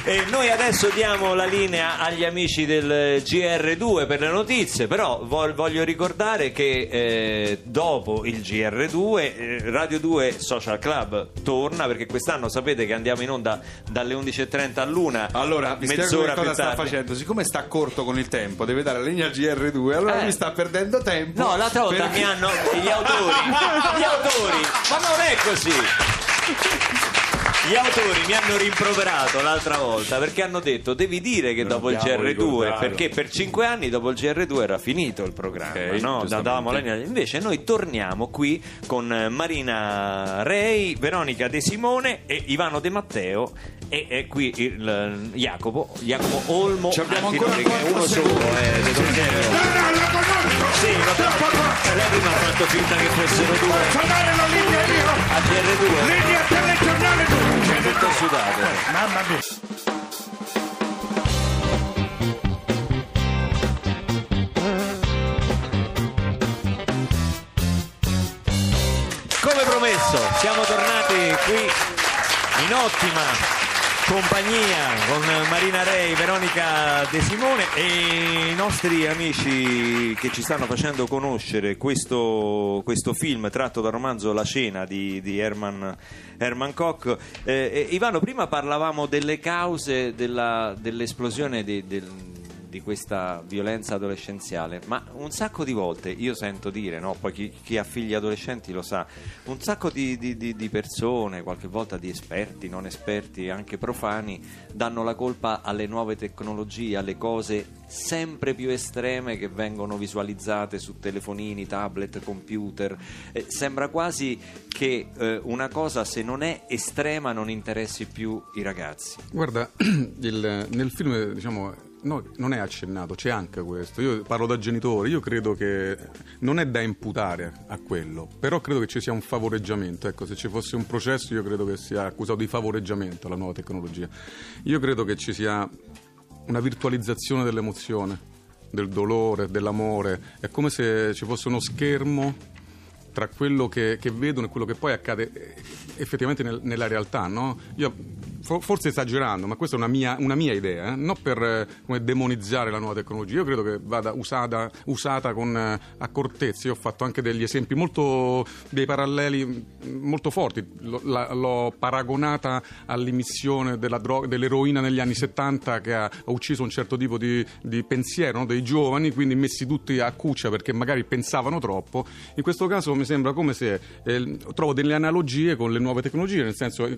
B: E noi adesso diamo la linea agli amici del GR2 per le notizie, però vo- voglio ricordare che eh, dopo il GR2 eh, Radio 2 Social Club torna perché quest'anno sapete che andiamo in onda dalle 11.30 all'una.
M: Allora, vi
B: mezz'ora
M: cosa sta facendo. Siccome sta corto con il tempo, deve dare la linea GR2, allora
B: Eh.
M: mi sta perdendo tempo.
B: No, l'altra volta
M: perché-
B: mi hanno gli autori, gli autori, ma non è così. Gli autori mi hanno rimproverato l'altra volta perché hanno detto devi dire che dopo il
M: abbiamo
B: GR2
M: ricordato.
B: perché per cinque anni dopo il GR2 era finito il programma
M: Ok,
B: no? Davamo la linea. invece noi torniamo qui con Marina Rei Veronica De Simone e Ivano De Matteo e, e qui il, Jacopo Jacopo Olmo
M: Ci abbiamo ancora
B: non, perché
M: quattro
B: uno solo eh, sì, vabbè. Lei mi ha fatto finta che fossero due.
L: Posso dare la linea io?
B: A GR2.
L: Linea telegiornale 2.
B: C'è tutto sudato.
L: Eh, mamma mia.
B: Come promesso, siamo tornati qui in ottima compagnia con Marina Rei, Veronica De Simone e i nostri amici che ci stanno facendo conoscere questo, questo film tratto dal romanzo La cena di, di Herman, Herman Koch. Eh, eh, Ivano, prima parlavamo delle cause della- dell'esplosione di, del- di questa violenza adolescenziale, ma un sacco di volte io sento dire, no? poi chi, chi ha figli adolescenti lo sa, un sacco di, di- di- di persone, qualche volta di esperti, non esperti, anche profani, danno la colpa alle nuove tecnologie, alle cose sempre più estreme che vengono visualizzate su telefonini, tablet, computer. Eh, sembra quasi che eh, una cosa se non è estrema non interessi più i ragazzi.
M: Guarda, il- nel film diciamo no, non è accennato, c'è anche questo. Io parlo da genitore, io credo che non è da imputare a quello, però credo che ci sia un favoreggiamento. Ecco, se ci fosse un processo io credo che sia accusato di favoreggiamento alla nuova tecnologia. Io credo che ci sia una virtualizzazione dell'emozione, del dolore, dell'amore. È come se ci fosse uno schermo tra quello che, che vedono e quello che poi accade eh, effettivamente nel- nella realtà, no? Io, forse esagerando, ma questa è una mia, una mia idea, eh, non per eh, come demonizzare la nuova tecnologia, io credo che vada usata, usata con eh, accortezza, io ho fatto anche degli esempi molto, dei paralleli mh, molto forti, L'ho- la- l'ho paragonata all'emissione droga, dell'eroina negli anni 70 che ha, ucciso un certo tipo di, di pensiero no? dei giovani, quindi messi tutti a cuccia perché magari pensavano troppo. In questo caso mi sembra come se eh, trovo delle analogie con le nuove tecnologie, nel senso eh,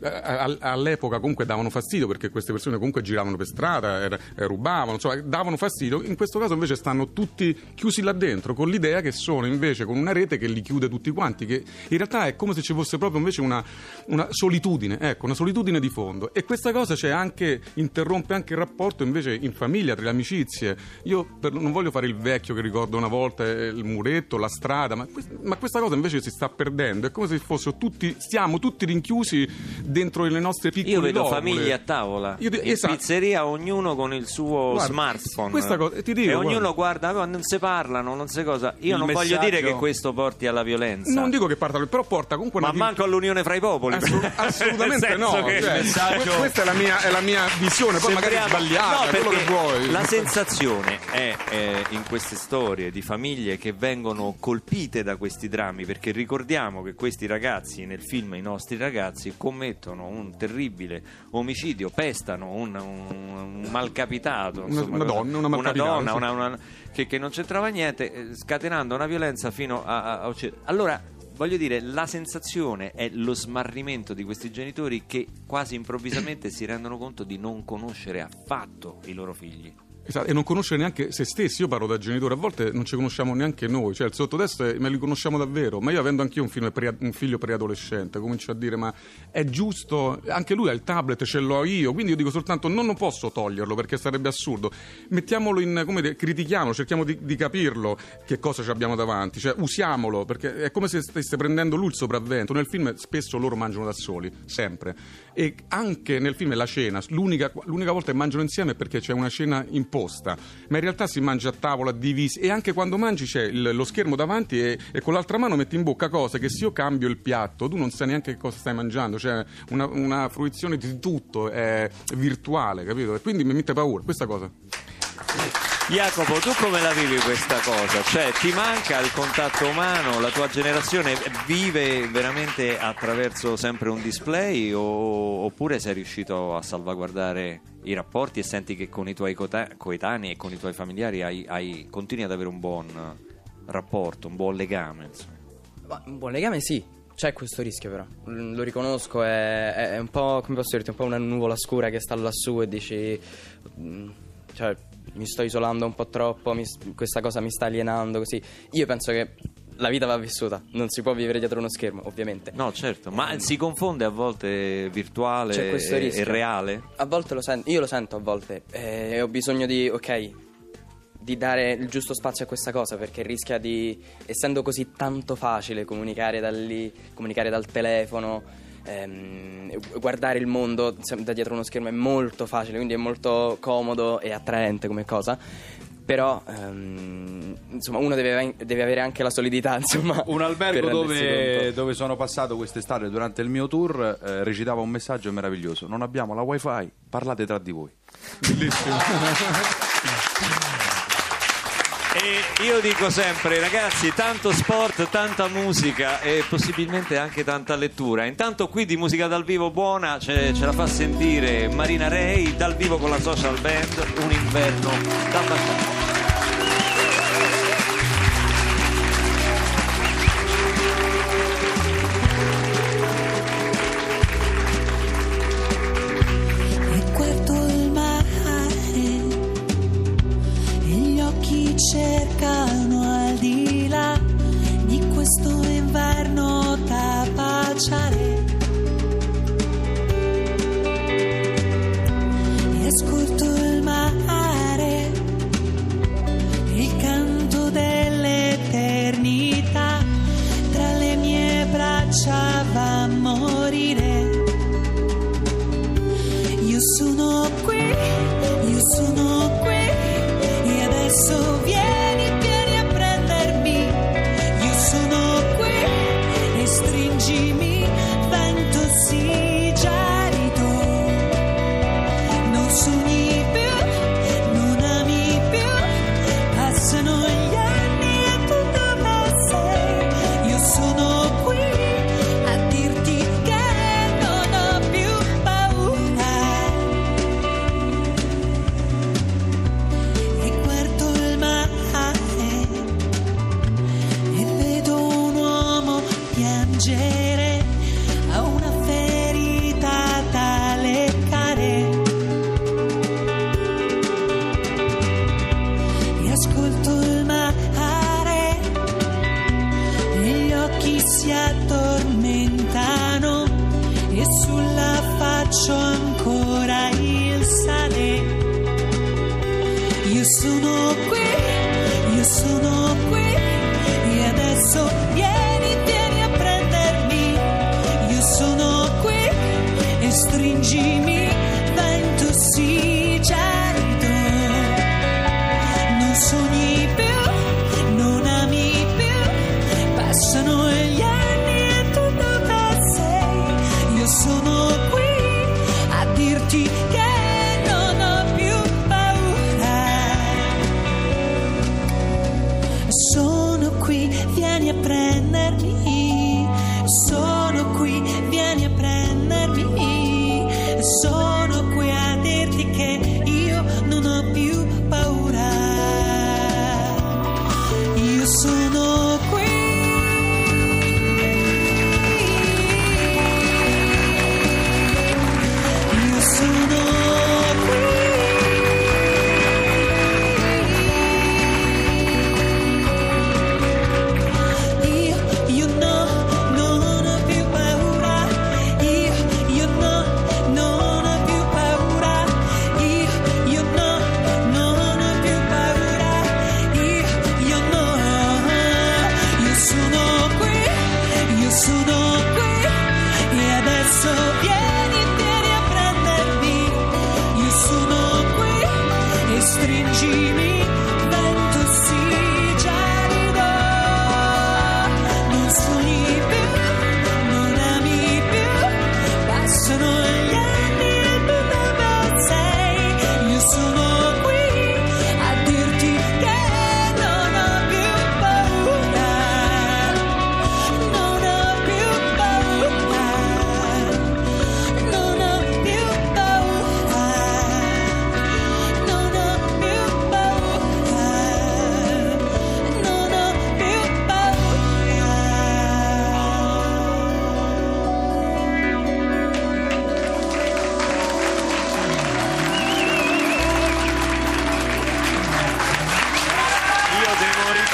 M: all'epoca comunque davano fastidio perché queste persone comunque giravano per strada, eh, rubavano, insomma davano fastidio. In questo caso invece stanno tutti chiusi là dentro con l'idea che sono invece con una rete che li chiude tutti quanti, che in realtà è come se ci fosse proprio invece una, una solitudine, ecco, una solitudine di fondo. E questa cosa c'è anche, interrompe anche il rapporto invece in famiglia, tra le amicizie. Io per- non voglio fare il vecchio che ricordo una volta eh, il muretto, la strada, ma, ma questa cosa invece si sta perdendo. È come se fossero tutti, stiamo tutti rinchiusi dentro le nostre piccole
B: Io vedo
M: lovole.
B: famiglie a tavola,
M: Io di-
B: in
M: esatto.
B: pizzeria ognuno con il suo
M: Guarda,
B: smartphone
M: questa cosa- ti dico,
B: e ognuno
M: guarda.
B: guarda, non si parlano, non si cosa. Io
M: Il
B: non voglio
M: messaggio-
B: dire che questo porti alla violenza.
M: Non dico che parta, però porta comunque
B: Ma manco all'unione fra i popoli.
M: Assolut- assolutamente no.
B: che-
M: cioè, que- Questa è la mia, è la mia visione, poi magari
B: Sembriamo-
M: sbagliata,
B: no,
M: è quello che vuoi.
B: La sensazione è eh, in queste storie di famiglie che vengono colpite da questi drammi, perché ricordiamo che questi ragazzi, nel film I nostri ragazzi, commettono un terribile omicidio, pestano un, un- un malcapitato,
M: Una-
B: insomma,
M: una donna, una malcapitata,
B: donna,
M: sì.
B: una- una- che, che non c'entrava niente, eh, scatenando una violenza fino a, a- a uccidere. Allora. Voglio dire, la sensazione è lo smarrimento di questi genitori che quasi improvvisamente si rendono conto di non conoscere affatto i loro figli.
M: Esatto, e non conoscere neanche se stessi. Io parlo da genitore, a volte non ci conosciamo neanche noi. Cioè, il sottotesto è, me li conosciamo davvero. Ma io, avendo anch'io un, pre- un figlio preadolescente, comincio a dire: Ma è giusto? Anche lui ha il tablet, ce l'ho io. Quindi io dico soltanto: Non, non posso toglierlo perché sarebbe assurdo. Mettiamolo in. come dire, critichiamolo, cerchiamo di, di capirlo che cosa ci abbiamo davanti. Cioè, usiamolo perché è come se stesse prendendo lui il sopravvento. Nel film spesso loro mangiano da soli, sempre. E anche nel film La cena, l'unica, l'unica volta che mangiano insieme è perché c'è una cena imposta, ma in realtà si mangia a tavola divisi e anche quando mangi c'è il- lo schermo davanti e, e con l'altra mano metti in bocca cose che se io cambio il piatto tu non sai neanche che cosa stai mangiando, cioè una, una fruizione di tutto è virtuale, capito? E quindi mi mette paura questa cosa.
B: Jacopo, tu come la vivi questa cosa? Cioè, ti manca il contatto umano? La tua generazione vive veramente attraverso sempre un display o- oppure sei riuscito a salvaguardare i rapporti e senti che con i tuoi coetanei e con i tuoi familiari hai, hai- continui ad avere un buon rapporto, un buon legame? Insomma.
N: Ma un buon legame sì, c'è questo rischio però, Mm, lo riconosco, è, è- un po', come posso dirti, un po' una nuvola scura che sta lassù e dici, mm, cioè mi sto isolando un po' troppo, mi questa cosa mi sta alienando così. Io penso che la vita va vissuta, non si può vivere dietro uno schermo, ovviamente.
B: No, certo, ma si confonde a volte virtuale e, e reale?
N: A volte lo sento, io lo sento a volte eh, ho bisogno di, ok, di dare il giusto spazio a questa cosa perché rischia di, essendo così tanto facile comunicare da lì, comunicare dal telefono, ehm, guardare il mondo da dietro uno schermo è molto facile, quindi è molto comodo e attraente come cosa. Però ehm, insomma uno deve, deve avere anche la solidità insomma
C: Un albergo dove, dove sono passato quest'estate durante il mio tour eh, recitava un messaggio meraviglioso. Non abbiamo la wifi, parlate tra di voi.
M: Bellissimo.
J: E io dico sempre, ragazzi, tanto sport, tanta musica e possibilmente anche tanta lettura. Intanto qui di musica dal vivo buona ce, ce la fa sentire Marina Rei dal vivo con la social band, un inverno da baciare.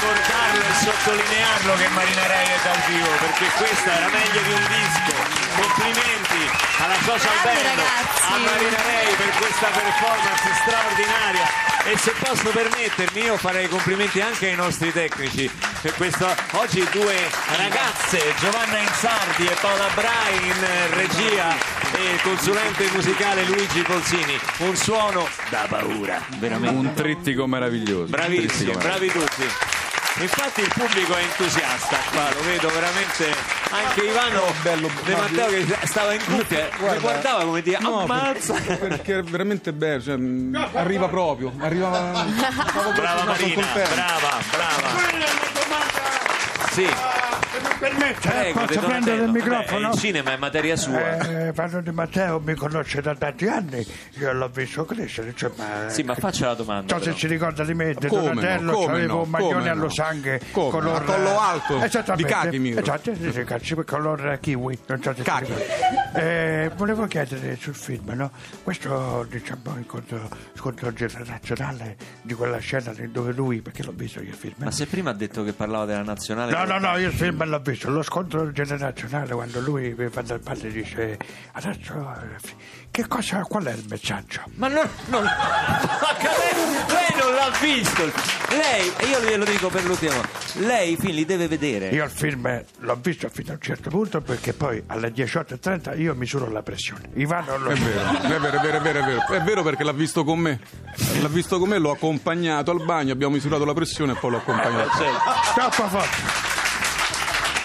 J: Ricordarlo e sottolinearlo che Marina Rei è dal vivo perché questa era meglio di un disco. Complimenti alla social band, a Marina Rei per questa performance straordinaria. E se posso permettermi, io farei complimenti anche ai nostri tecnici. Per questo, oggi due ragazze, Giovanna Insardi e Paola Brai in regia,
B: e consulente musicale Luigi Polsini. Un suono da paura, veramente.
P: Un trittico meraviglioso.
B: Bravissimi,
P: Trittico
B: bravi tutti. Infatti il pubblico è entusiasta qua, lo vedo veramente anche Ivano De Matteo che stava in cuffia mi guardava come dire
M: No,
B: ammazza
M: perché, perché è veramente bello, cioè, mh, arriva proprio, arriva
B: brava Marina, brava, brava. Sì,
L: Se mi permette, eh,
B: prego
L: posso prendere il microfono?
B: Beh, il cinema è materia sua
L: Eh, Di Matteo mi conosce da tanti anni, io l'ho visto crescere, cioè, ma...
B: sì ma faccia la domanda
L: Non so se
B: però.
L: si ricorda di me, De
M: Come no,
L: Donatello,
M: come
L: avevo
M: no,
L: un maglione
M: come
L: allo
M: no.
L: sangue
M: Come?
L: color...
M: A collo alto,
L: Esattamente.
M: di khaki, miro.
L: Esatto, sì, sì, cazzo, color kiwi, non so se ricorda. Eh, volevo chiedere sul film, no? Questo, diciamo, incontro, scontro generazionale di quella scena dove lui, perché l'ho visto io il film, eh?
B: ma se prima ha detto che parlava della nazionale
L: No, no, no, io il film l'ho visto, lo scontro generazionale quando lui mi fa dal padre e dice adesso che cosa, qual è il messaggio?
B: Ma non, non- ma lei, lei non l'ha visto. Lei, e io glielo dico per l'ultima volta, lei i film li deve vedere.
L: Io il film l'ho visto fino a un certo punto perché poi alle 18.30 io misuro la pressione. Ivano lo
M: È vero, è vero, è vero, è vero, è vero. È vero perché l'ha visto con me. L'ha visto con me, l'ho accompagnato al bagno, abbiamo misurato la pressione e poi l'ho accompagnato.
L: Troppo forte.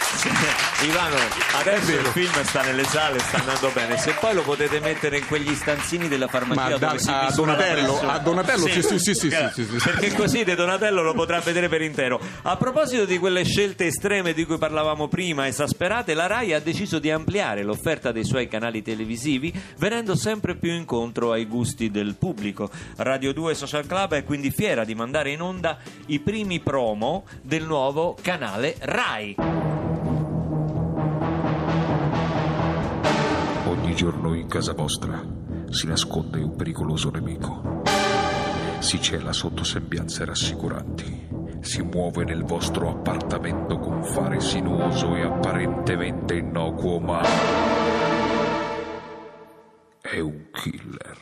B: Ivano, adesso il film sta nelle sale, sta andando bene. Se poi lo potete mettere in quegli stanzini della farmacia
M: Ma da-
B: dove si
M: a Donatello, a Donatello, sì, sì, sì, sì, sì, sì, sì.
B: Perché così De Donatello lo potrà vedere per intero. A proposito di quelle scelte estreme di cui parlavamo prima, esasperate, la RAI ha deciso di ampliare l'offerta dei suoi canali televisivi, venendo sempre più incontro ai gusti del pubblico. Radio 2 Social Club è quindi fiera di mandare in onda i primi promo del nuovo canale RAI.
Q: Giorno in casa vostra si nasconde un pericoloso nemico. Si cela sotto sembianze rassicuranti. Si muove nel vostro appartamento con fare sinuoso e apparentemente innocuo, ma è un killer.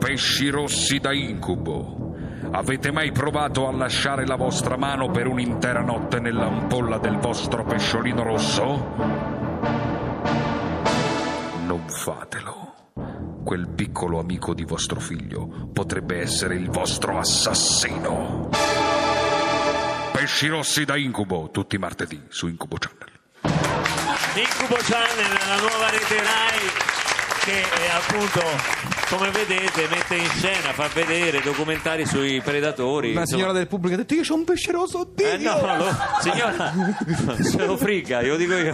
Q: Pesci rossi da incubo. Avete mai provato a lasciare la vostra mano per un'intera notte nell'ampolla del vostro pesciolino rosso? Non fatelo. Quel piccolo amico di vostro figlio potrebbe essere il vostro assassino. Pesci rossi da incubo, tutti martedì su Incubo Channel.
B: Incubo Channel, la nuova rete Rai che eh, appunto come vedete mette in scena, fa vedere documentari sui predatori.
E: Una
B: insomma.
E: signora del pubblico ha detto io c'ho un pesce rosso, oddio!
B: Eh no, lo- signora, se lo frigga, io dico io,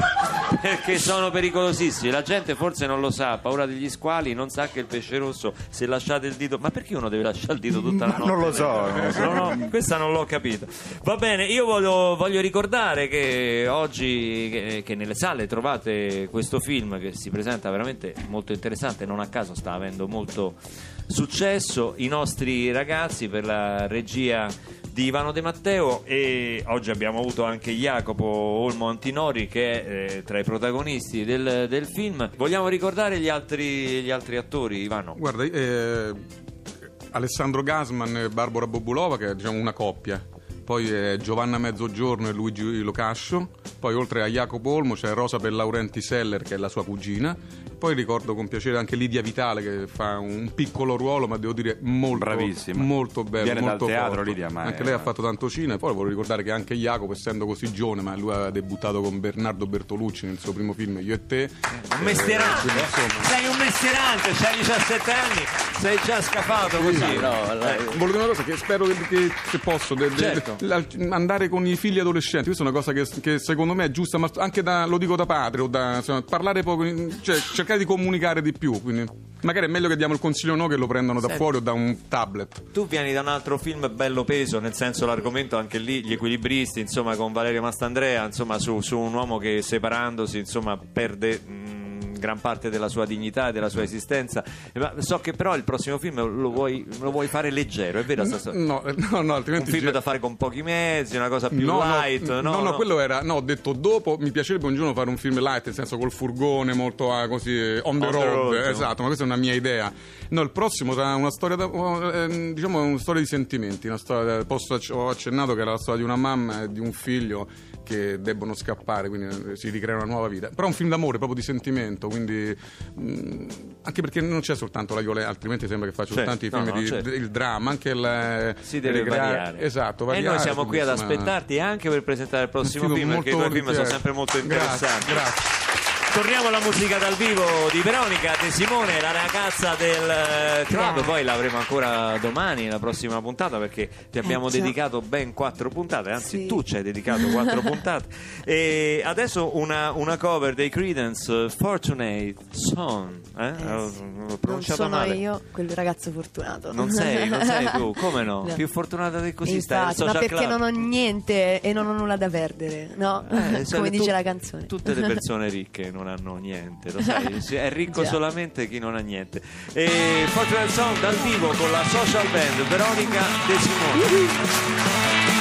B: perché sono pericolosissimi. La gente forse non lo sa, ha paura degli squali, non sa che il pesce rosso, se lasciate il dito, ma perché uno deve lasciare il dito tutta la notte?
E: non lo so, non lo so.
B: No, no, questa non l'ho capita. Va bene, io voglio, voglio ricordare che oggi, che, che nelle sale trovate questo film che si presenta veramente molto interessante, non a caso sta avendo molto successo. I nostri ragazzi per la regia di Ivano De Matteo e oggi abbiamo avuto anche Jacopo Olmo Antinori che è eh, tra i protagonisti del, del film. Vogliamo ricordare gli altri, gli altri attori, Ivano?
M: Guarda, eh, Alessandro Gasman e Barbara Bobulova, che è diciamo, una coppia. Poi è Giovanna Mezzogiorno e Luigi Locascio. Poi oltre a Jacopo Olmo c'è Rosa per Laurenti Seller, che è la sua cugina. Poi ricordo con piacere anche Lidia Vitale, che fa un piccolo ruolo, ma devo dire molto,
P: Bravissima.
M: molto bello.
P: Viene dal
M: molto
P: teatro,
M: forte.
P: Lidia, ma
M: Anche
P: è-
M: lei ha fatto tanto cinema. Poi voglio ricordare che anche Jacopo, essendo così giovane, ma lui ha debuttato con Bernardo Bertolucci nel suo primo film Io e te.
B: Un mestierante,
M: insomma,
B: sei un mestierante, c'hai 17 anni, sei già scafato così.
M: Sì,
N: no,
B: Eh,
M: Volevo dire una cosa che spero che, che- se posso de- de-
B: Certo.
M: la- andare con i figli adolescenti questa è una cosa che, che secondo me è giusta ma anche da, lo dico da padre o da insomma, parlare poco cioè cercare di comunicare di più quindi magari è meglio che diamo il consiglio no che lo prendano da
B: Senti.
M: fuori o da un tablet
B: Tu vieni da un altro film bello peso, nel senso l'argomento anche lì, gli equilibristi, insomma, con Valerio Mastandrea, insomma, su, su un uomo che separandosi, insomma, perde mh,
F: gran parte della sua dignità e della sua esistenza. Ma so che però il prossimo film lo vuoi, lo vuoi fare leggero, è vero?
M: No, eh, no, no,
F: Un
M: altrimenti...
F: film da fare con pochi mezzi, una cosa più
M: No, no,
F: light. No,
M: no, no, quello era. No, ho detto dopo mi piacerebbe un giorno fare un film light, nel senso col furgone molto ah, così eh, on the
F: On the
M: road.
F: road, no?
M: esatto, ma questa è una mia idea. No, il prossimo sarà una storia, da- eh, diciamo, una storia di sentimenti. Una storia, posso ho accennato che era la storia di una mamma e di un figlio che debbono scappare, quindi eh, si ricrea una nuova vita. Però è un film d'amore, proprio di sentimento, quindi mh, anche perché non c'è soltanto la violenza, altrimenti sembra che faccio
F: Certo,
M: soltanto i
F: no,
M: film
F: no,
M: di
F: certo.
M: il dramma, anche il
F: si deve
M: ricreare-
F: variare.
M: Esatto,
F: e
M: variare.
F: noi siamo qui ad aspettarti anche per presentare il prossimo
M: film
F: perché i tuoi film sono sempre molto
M: Grazie,
F: interessanti.
M: grazie.
F: Torniamo alla musica dal vivo di Veronica De Simone, la ragazza del eh, club. Poi l'avremo ancora domani, nella prossima puntata, perché ti abbiamo
B: già.
F: dedicato ben quattro puntate. Anzi,
B: Sì.
F: tu ci hai dedicato quattro puntate. E adesso una, una cover dei Credence, eh, Fortunate Son. Eh? Ho
B: Non
F: pronunciato
B: sono
F: male.
B: io quel ragazzo fortunato.
F: Non sei, non sei tu, come no?
B: No.
F: Più fortunata di così stai
B: Infatti, ma
F: social
B: perché
F: club.
B: non ho niente e non ho nulla da perdere, no?
F: Eh,
B: Come
F: tu-
B: dice la canzone.
F: Tutte le persone ricche non hanno niente, lo sai? È ricco solamente chi non ha niente. E Fortunate Song dal vivo con la social band Veronica De Simone.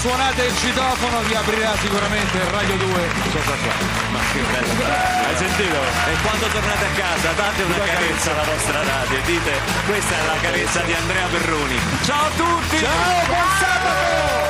C: Suonate il citofono, vi aprirà sicuramente Radio 2 Social Club.
B: Ma che bello. Hai sentito? E quando tornate a casa date una carezza alla vostra radio e dite questa è la carezza di Andrea Perroni. Ciao a tutti!
R: Ciao, buon sabato!